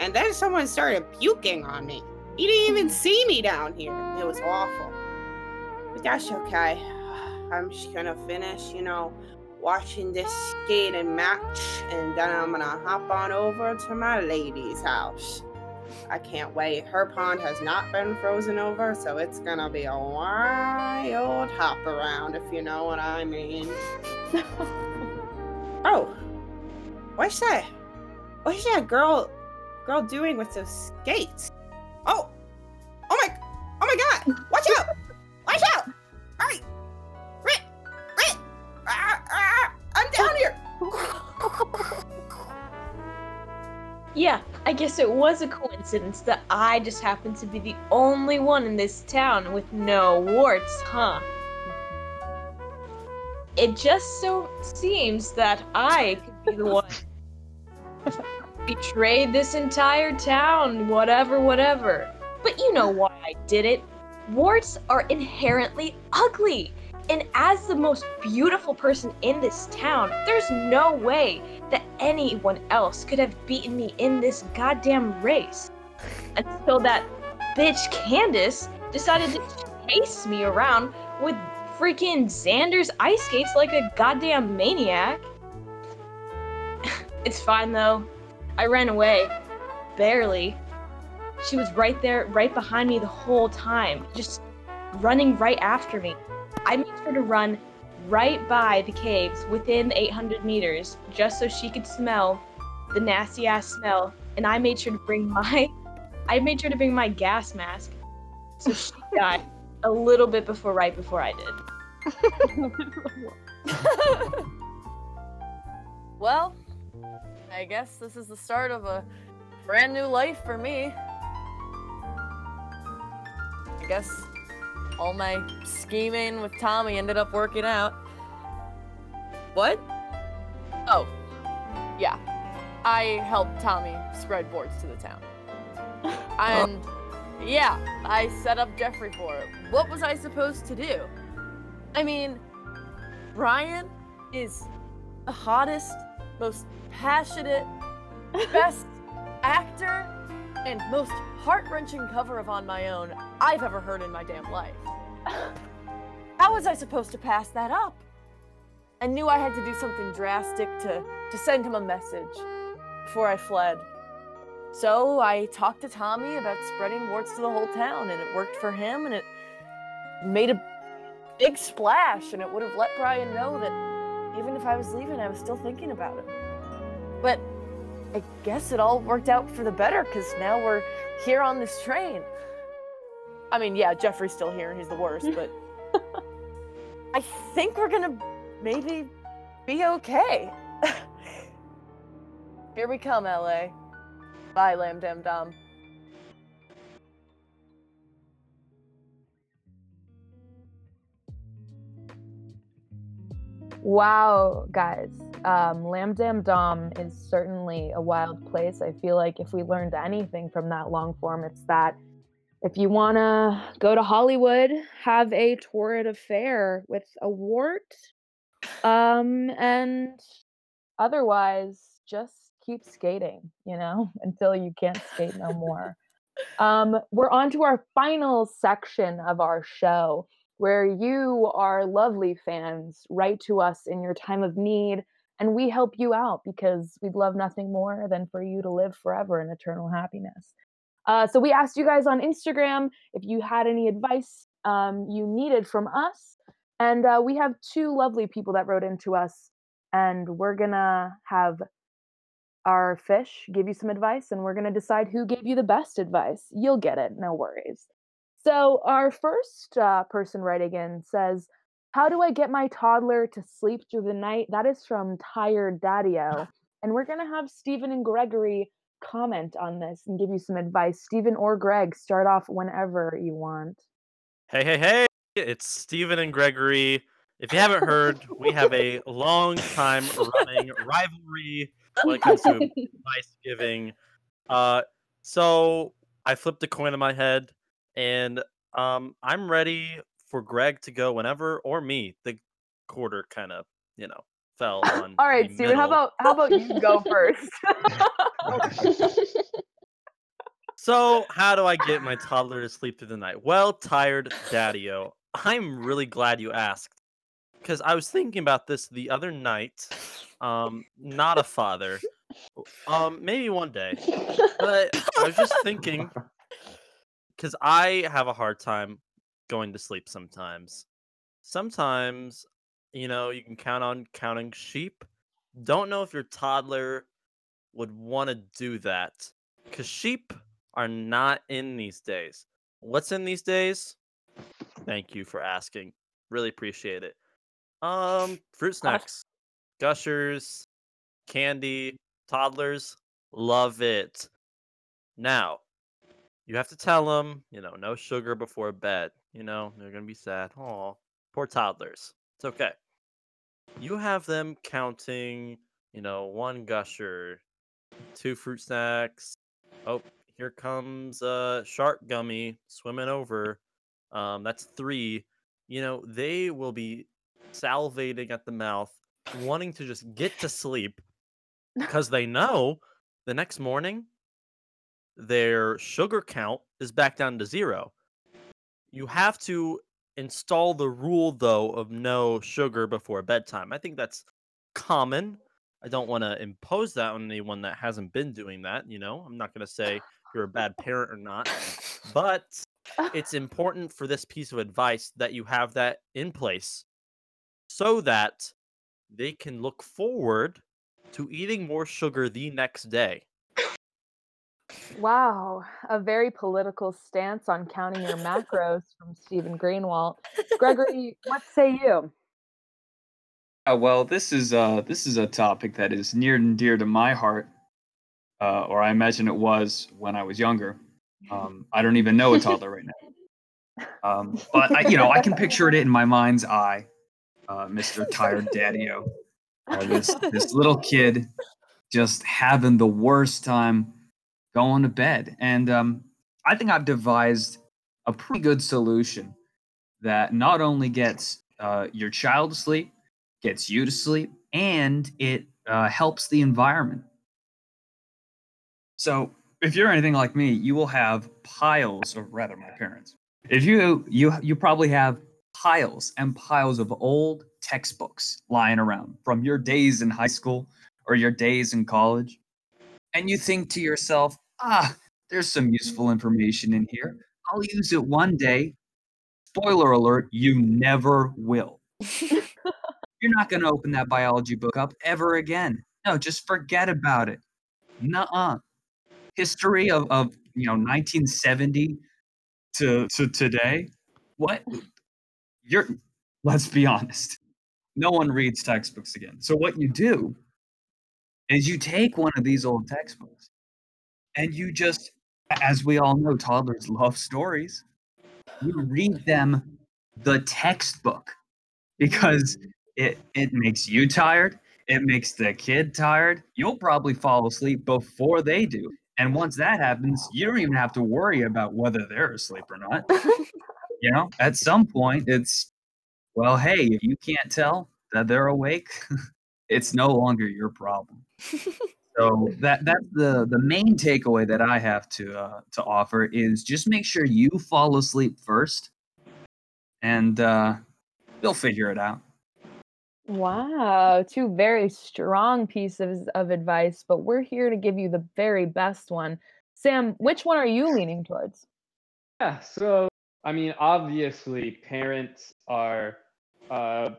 And then someone started puking on me. He didn't even see me down here. It was awful. But that's okay. I'm just gonna finish, you know, watching this skating match, and then I'm gonna hop on over to my lady's house. I can't wait. Her pond has not been frozen over, so it's gonna be a wild hop around, if you know what I mean. oh, what's that? What's that girl, girl doing with those skates? Watch out! Watch out! Rick! Ah, ah, I'm down here! Yeah, I guess it was a coincidence that I just happened to be the only one in this town with no warts, huh? It just so seems that I could be the one betrayed this entire town, whatever, whatever. But you know why I did it. Warts are inherently ugly. And as the most beautiful person in this town, there's no way that anyone else could have beaten me in this goddamn race. Until that bitch Candace decided to chase me around with freaking Xander's ice skates like a goddamn maniac. it's fine though. I ran away. Barely. She was right there, right behind me the whole time, just running right after me. I made sure to run right by the caves within 800 meters just so she could smell the nasty ass smell. And I made sure to bring my, I made sure to bring my gas mask so she died a little bit before, right before I did. Well, I guess this is the start of a brand new life for me. I guess all my scheming with Tommy ended up working out. What? Oh, yeah. I helped Tommy spread boards to the town. And yeah, I set up Jeffrey for it. What was I supposed to do? I mean, Brian is the hottest, most passionate, best actor, and most heart wrenching cover of On My Own I've ever heard in my damn life. How was I supposed to pass that up? I knew I had to do something drastic to, to send him a message before I fled. So I talked to Tommy about spreading warts to the whole town, and it worked for him, and it made a big splash, and it would have let Brian know that even if I was leaving, I was still thinking about him. But I guess it all worked out for the better, because now we're here on this train. I mean, yeah, Jeffrey's still here, and he's the worst, but I think we're gonna maybe be okay. here we come, LA. Bye, Lamb Dam Dom. Wow, guys. Um, Lamb Dam Dom is certainly a wild place. I feel like if we learned anything from that long form, it's that if you want to go to Hollywood, have a torrid affair with a wart. Um, and otherwise, just keep skating, you know, until you can't skate no more. Um, we're on to our final section of our show where you, our lovely fans, write to us in your time of need and we help you out because we'd love nothing more than for you to live forever in eternal happiness. Uh, so we asked you guys on Instagram if you had any advice um, you needed from us. And uh, we have two lovely people that wrote into us, and we're gonna have our fish give you some advice, and we're gonna decide who gave you the best advice. You'll get it, no worries. So, our first uh, person writing in says, How do I get my toddler to sleep through the night? That is from Tired Daddy-O. And we're gonna have Stephen and Gregory comment on this and give you some advice. Stephen or Greg, start off whenever you want. Hey, hey, hey! It's Stephen and Gregory. If you haven't heard, we have a long time running rivalry when it comes to advice giving. Uh, so I flipped a coin in my head, and um, I'm ready for Greg to go whenever, or me. The quarter kind of, you know, fell on. All right, the Stephen, how about how about you go first? So, how do I get my toddler to sleep through the night? Well, tired daddy-o. I'm really glad you asked because I was thinking about this the other night. Um, not a father. Um, maybe one day. But I was just thinking because I have a hard time going to sleep sometimes. Sometimes, you know, you can count on counting sheep. Don't know if your toddler would want to do that because sheep are not in these days. What's in these days? Thank you for asking. Really appreciate it. Um, fruit snacks, gushers, candy, toddlers love it. Now, you have to tell them, you know, no sugar before bed. You know, they're gonna be sad. Oh, poor toddlers. It's okay. You have them counting, you know, one gusher, two fruit snacks. Oh, here comes a shark gummy swimming over. Um, that's three. You know, they will be salivating at the mouth, wanting to just get to sleep because they know the next morning their sugar count is back down to zero. You have to install the rule though of no sugar before bedtime. I think that's common. I don't want to impose that on anyone that hasn't been doing that, you know. I'm not going to say you're a bad parent or not, but it's important for this piece of advice that you have that in place so that they can look forward to eating more sugar the next day. Wow, a very political stance on counting your macros from Stephen Greenwald. Gregory, what say you? Uh, well, this is uh, this is a topic that is near and dear to my heart, uh, or I imagine it was when I was younger. Um, I don't even know a toddler right now, um, but I, you know I can picture it in my mind's eye, uh, Mr. Tired Daddy-O, uh, this this little kid just having the worst time going to bed, and um, I think I've devised a pretty good solution that not only gets uh, your child to sleep, gets you to sleep, and it uh, helps the environment. So, if you're anything like me, you will have piles, or rather, my parents. If you you you probably have piles and piles of old textbooks lying around from your days in high school or your days in college, and you think to yourself, ah, there's some useful information in here. I'll use it one day. Spoiler alert, you never will. You're not going to open that biology book up ever again. No, just forget about it. Nuh-uh. History of, of you know 1970 to to today. What? You're let's be honest. No one reads textbooks again. So what you do is you take one of these old textbooks and you just as we all know toddlers love stories. You read them the textbook because it it makes you tired it makes the kid tired. You'll probably fall asleep before they do. And once that happens you don't even have to worry about whether they're asleep or not. You know at some point it's well hey if you can't tell that they're awake it's no longer your problem So that that's the the main takeaway that I have to uh, to offer is just make sure you fall asleep first, and uh, you'll figure it out. Wow, two very strong pieces of advice, but we're here to give you the very best one. Sam, which one are you leaning towards? Yeah, so I mean, obviously, parents are, uh,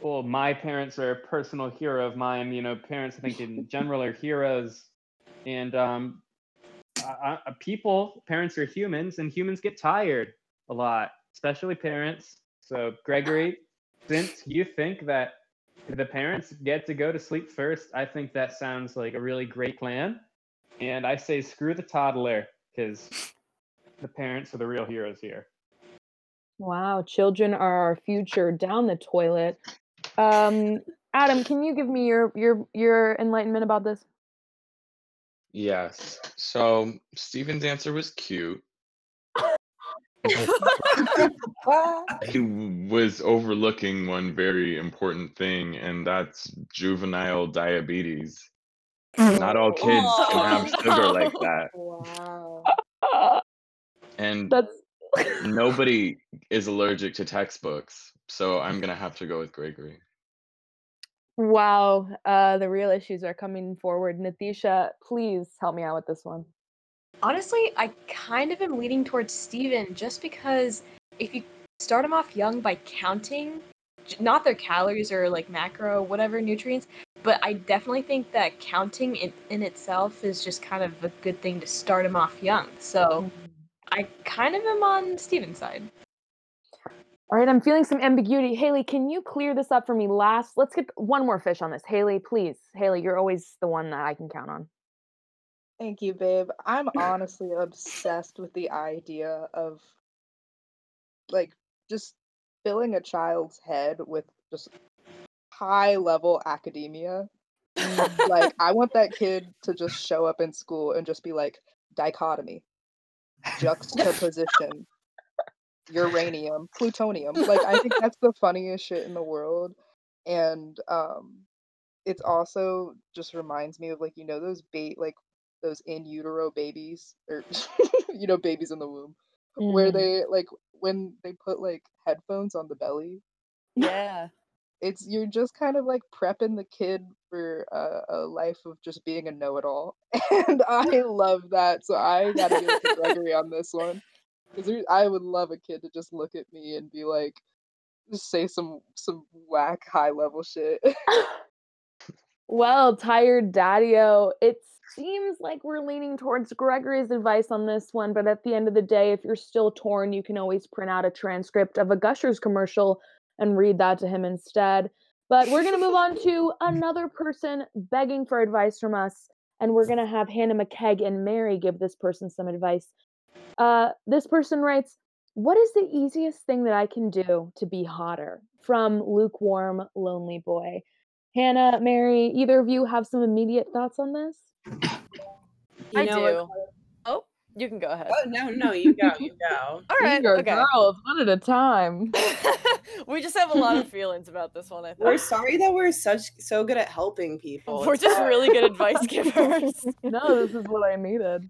well, my parents are a personal hero of mine. You know, parents, I think, in general, are heroes, and um, uh, uh, people, parents are humans, and humans get tired a lot, especially parents. So, Gregory, since you think that the parents get to go to sleep first, I think that sounds like a really great plan. And I say screw the toddler because the parents are the real heroes here. Wow, children are our future down the toilet. Um, Adam, can you give me your your your enlightenment about this? Yes. So Steven's answer was cute. he was overlooking one very important thing, and that's juvenile diabetes. Not all kids can have sugar like that. Wow. And That's nobody is allergic to textbooks. So I'm going to have to go with Gregory. Wow. Uh, the real issues are coming forward. Natisha, please help me out with this one. Honestly, I kind of am leaning towards Steven just because if you start them off young by counting, not their calories or like macro, whatever nutrients, but I definitely think that counting in, in itself is just kind of a good thing to start them off young. So I kind of am on Steven's side. All right, I'm feeling some ambiguity. Haley, can you clear this up for me last? Let's get one more fish on this. Haley, please. Haley, you're always the one that I can count on. Thank you, babe. I'm honestly obsessed with the idea of like just filling a child's head with just high level academia. like I want that kid to just show up in school and just be like dichotomy, juxtaposition, uranium, plutonium. Like I think that's the funniest shit in the world. And um it's also just reminds me of like you know those bait like those in utero babies or you know babies in the womb where Mm. they like when they put like headphones on the belly Yeah. it's you're just kind of like prepping the kid for a, a life of just being a know-it-all and i love that so i gotta give it to gregory on this one because i would love a kid to just look at me and be like just say some some whack high level shit Well, tired daddy-o, it seems like we're leaning towards Gregory's advice on this one, but at the end of the day, if you're still torn, you can always print out a transcript of a Gushers commercial and read that to him instead. But we're going to move on to another person begging for advice from us, and we're going to have Hannah McKegg and Mary give this person some advice. Uh, this person writes, What is the easiest thing that I can do to be hotter? From lukewarm, lonely boy. Hannah, Mary, either of you have some immediate thoughts on this? You I know what? do. Oh, you can go ahead. Oh no, no, you go, you go. All right. we are okay. girls, one at a time. we just have a lot of feelings about this one. I think We're sorry that we're such so good at helping people. we're It's just hard. really good advice givers. no, this is what I needed.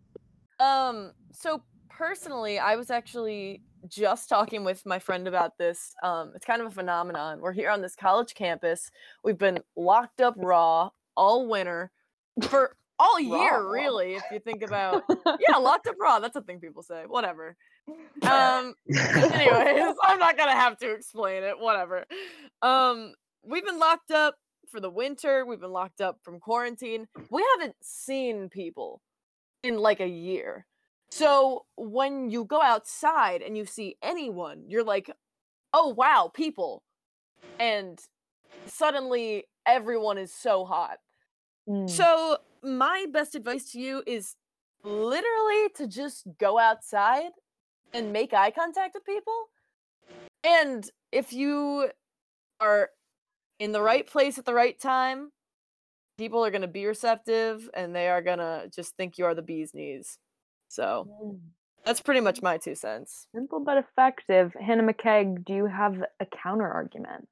Um, so personally, I was actually just talking with my friend about this. Um, it's kind of a phenomenon. We're here on this college campus. We've been locked up raw all winter for all year, Raw. really. If you think about, yeah, locked up raw. That's a thing people say. Whatever. Um, anyways, I'm not gonna have to explain it. Whatever. Um, we've been locked up for the winter. We've been locked up from quarantine. We haven't seen people in like a year. So when you go outside and you see anyone, you're like, "Oh wow, people!" And suddenly everyone is so hot. Mm. So my best advice to you is literally to just go outside and make eye contact with people. And if you are in the right place at the right time, people are going to be receptive and they are going to just think you are the bee's knees. So Mm. that's pretty much my two cents. Simple but effective. Hannah McKegg, do you have a counter argument?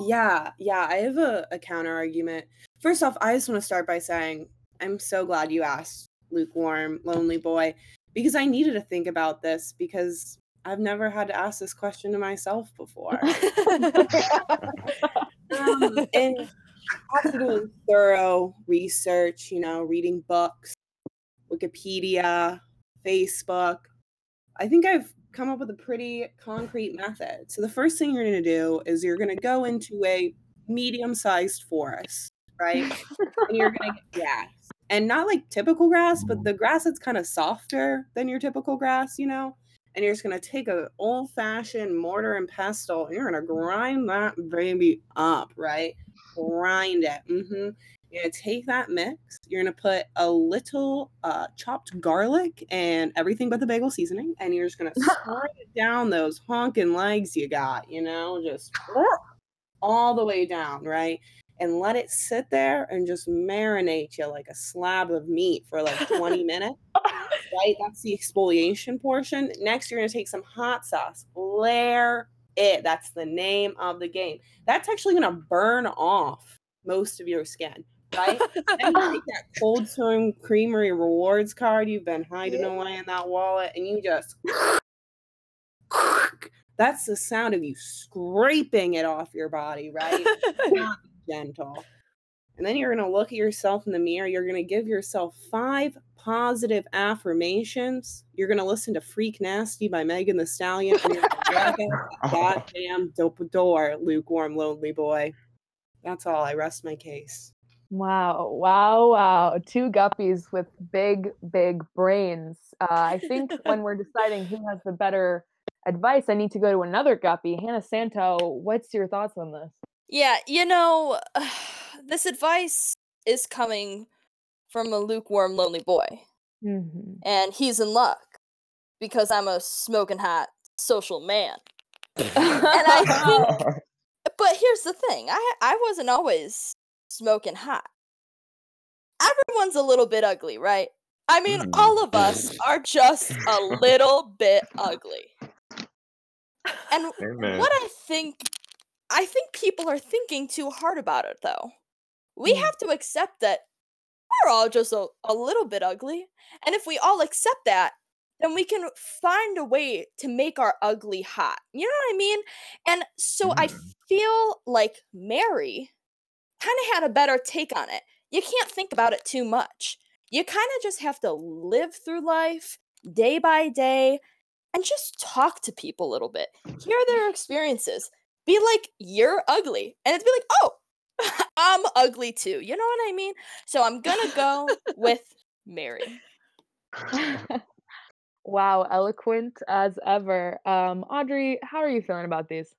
Yeah, yeah, I have a, a counter argument. First off, I just want to start by saying I'm so glad you asked, lukewarm, lonely boy, because I needed to think about this because I've never had to ask this question to myself before. um, and after doing thorough research, you know, reading books, Wikipedia, Facebook, I think I've come up with a pretty concrete method. So the first thing you're going to do is you're going to go into a medium-sized forest, right? and you're going to get grass. And not like typical grass, but the grass that's kind of softer than your typical grass, you know? And you're just going to take a old-fashioned mortar and pestle and you're going to grind that baby up, right? Grind it. hmm You're gonna take that mix. You're gonna put a little uh, chopped garlic and everything but the bagel seasoning, and you're just gonna slide it down those honking legs you got. You know, just all the way down, right? And let it sit there and just marinate you like a slab of meat for like 20 minutes. Right? That's the exfoliation portion. Next, you're gonna take some hot sauce, layer it. That's the name of the game. That's actually gonna burn off most of your skin, right? then you take that cold stone creamery rewards card you've been hiding away in that wallet, and you just that's the sound of you scraping it off your body, right? Not gentle. And then you're going to look at yourself in the mirror. You're going to give yourself five positive affirmations. You're going to listen to Freak Nasty by Megan Thee Stallion. And you're going to walk out that goddamn dope door, lukewarm, lonely boy. That's all. I rest my case. Wow, wow, wow. Two guppies with big, big brains. Uh, I think when we're deciding who has the better advice, I need to go to another guppy. Hannah Santo, what's your thoughts on this? Yeah, you know, this advice is coming from a lukewarm, lonely boy. Mm-hmm. And he's in luck because I'm a smoking hot social man. and I think, but here's the thing I, I wasn't always smoking hot. Everyone's a little bit ugly, right? I mean, all of us are just a little bit ugly. And Amen. what I think I think people are thinking too hard about it though. We Mm. have to accept that we're all just a, a little bit ugly. And if we all accept that, then we can find a way to make our ugly hot. You know what I mean? And so I feel like Mary kind of had a better take on it. You can't think about it too much. You kind of just have to live through life day by day and just talk to people a little bit. Hear their experiences. Be like, you're ugly. And it's be like, oh, I'm ugly too. You know what I mean? So I'm gonna go with Mary. wow, eloquent as ever. Um, Audrey, how are you feeling about these?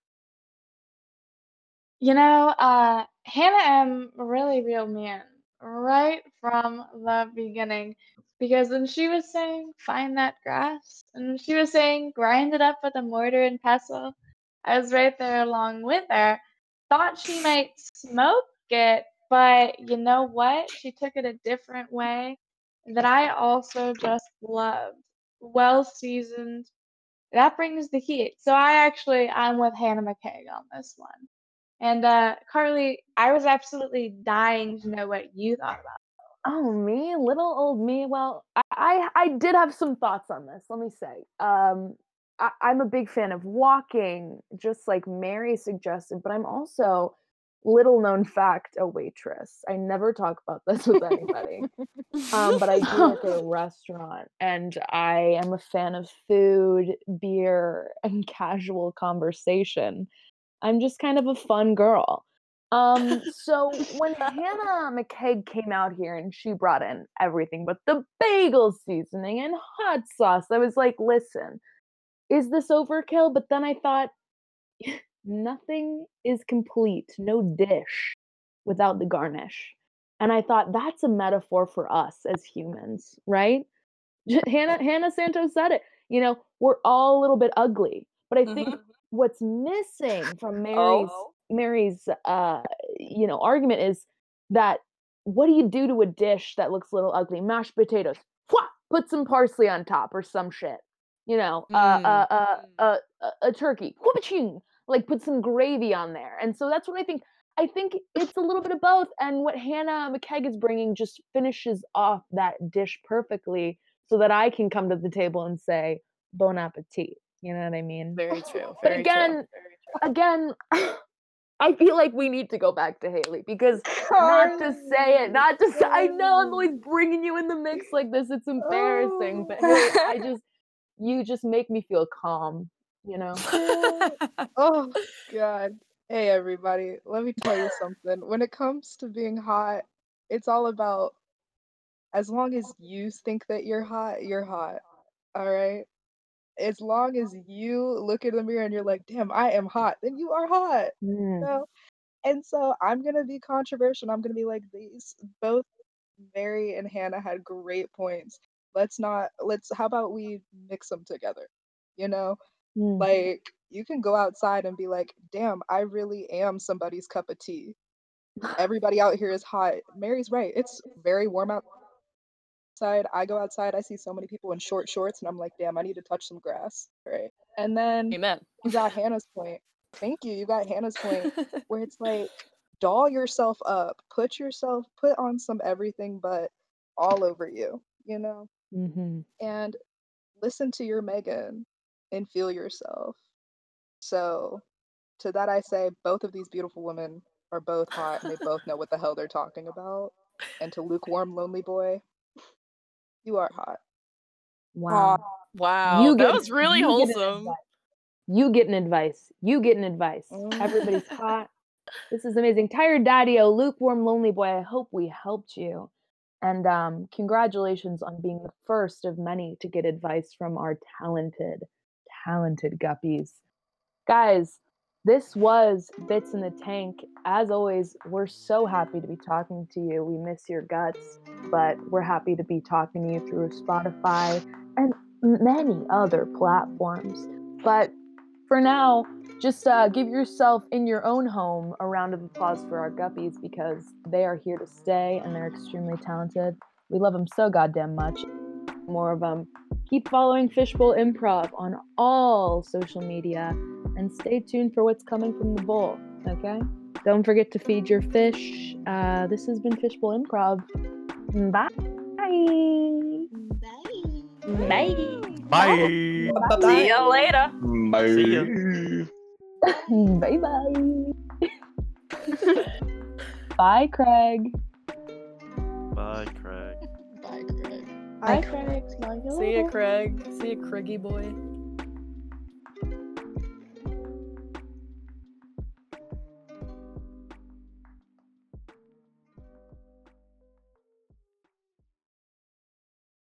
You know, uh, Hannah M really reeled me in right from the beginning because when she was saying find that grass and she was saying grind it up with a mortar and pestle, I was right there along with her. Thought she might smoke it, but you know what? She took it a different way that I also just loved. Well seasoned. That brings the heat. So I actually I'm with Hannah McKay on this one. And uh, Carly, I was absolutely dying to know what you thought about. Oh, me, little old me. Well, I, I, I did have some thoughts on this. Let me say, um, I, I'm a big fan of walking, just like Mary suggested. But I'm also, little known fact, a waitress. I never talk about this with anybody. um, but I do work at a restaurant, and I am a fan of food, beer, and casual conversation. I'm just kind of a fun girl. Um, so when Hannah McKay came out here and she brought in everything but the bagel seasoning and hot sauce, I was like, listen, is this overkill? But then I thought, nothing is complete, no dish without the garnish. And I thought that's a metaphor for us as humans, right? Hannah Hannah Santos said it. You know, we're all a little bit ugly, but I think Mhm. What's missing from Mary's Oh. Mary's uh you know argument is that what do you do to a dish that looks a little ugly? Mashed potatoes. Wha- Put some parsley on top or some shit. You know, uh, uh, uh, uh, uh, a turkey. Whoopaching. Like put some gravy on there. And so that's what I think. I think it's a little bit of both. And what Hannah McKay is bringing just finishes off that dish perfectly so that I can come to the table and say, bon appetit. You know what I mean? Very true. But Very again, again, I feel like we need to go back to Haley because not to say it, not to say, I know I'm always bringing you in the mix like this. It's embarrassing, oh. but Haley, I just, you just make me feel calm, you know? oh god. Hey everybody, let me tell you something. When it comes to being hot, it's all about as long as you think that you're hot, you're hot. All right? As long as you look in the mirror and you're like, "Damn, I am hot," then you are hot. Mm. know? And so I'm gonna be controversial. I'm gonna be like these both Mary and Hannah had great points. Let's not let's how about we mix them together? You know? Mm. Like you can go outside and be like, "Damn, I really am somebody's cup of tea." Everybody out here is hot. Mary's right. It's very warm outside. I go outside, I see so many people in short shorts and I'm like, "Damn, I need to touch some grass." Right? And then Amen. you got Hannah's point. Thank you. You got Hannah's point where it's like doll yourself up. Put yourself put on some everything but all over you, you know? Mm-hmm. and listen to your Megan and feel yourself. So, to that I say, both of these beautiful women are both hot and they both know what the hell they're talking about. And to lukewarm, lonely boy, you are hot. Wow. Wow. You that get- was really you get an wholesome. You getting advice. You getting advice. Mm. Everybody's hot. This is amazing. Tired Daddy, oh lukewarm lonely boy. I hope we helped you. And um, congratulations on being the first of many to get advice from our talented, talented guppies. Guys, this was Bits in the Tank. As always, we're so happy to be talking to you. We miss your guts, but we're happy to be talking to you through Spotify and many other platforms. But for now, just uh, give yourself in your own home a round of applause for our guppies because they are here to stay and they're extremely talented. We love them so goddamn much. More of them. Keep following Fishbowl Improv on all social media and stay tuned for what's coming from the bowl. Okay? Don't forget to feed your fish. Uh, this has been Fishbowl Improv. Bye. Bye. Bye. Bye. Bye. See ya later. Bye. See ya. bye bye. bye, Craig. Bye, Craig. Bye, Craig. Hi, Craig. Smell you See ya, later. Craig. See ya, Craigie boy.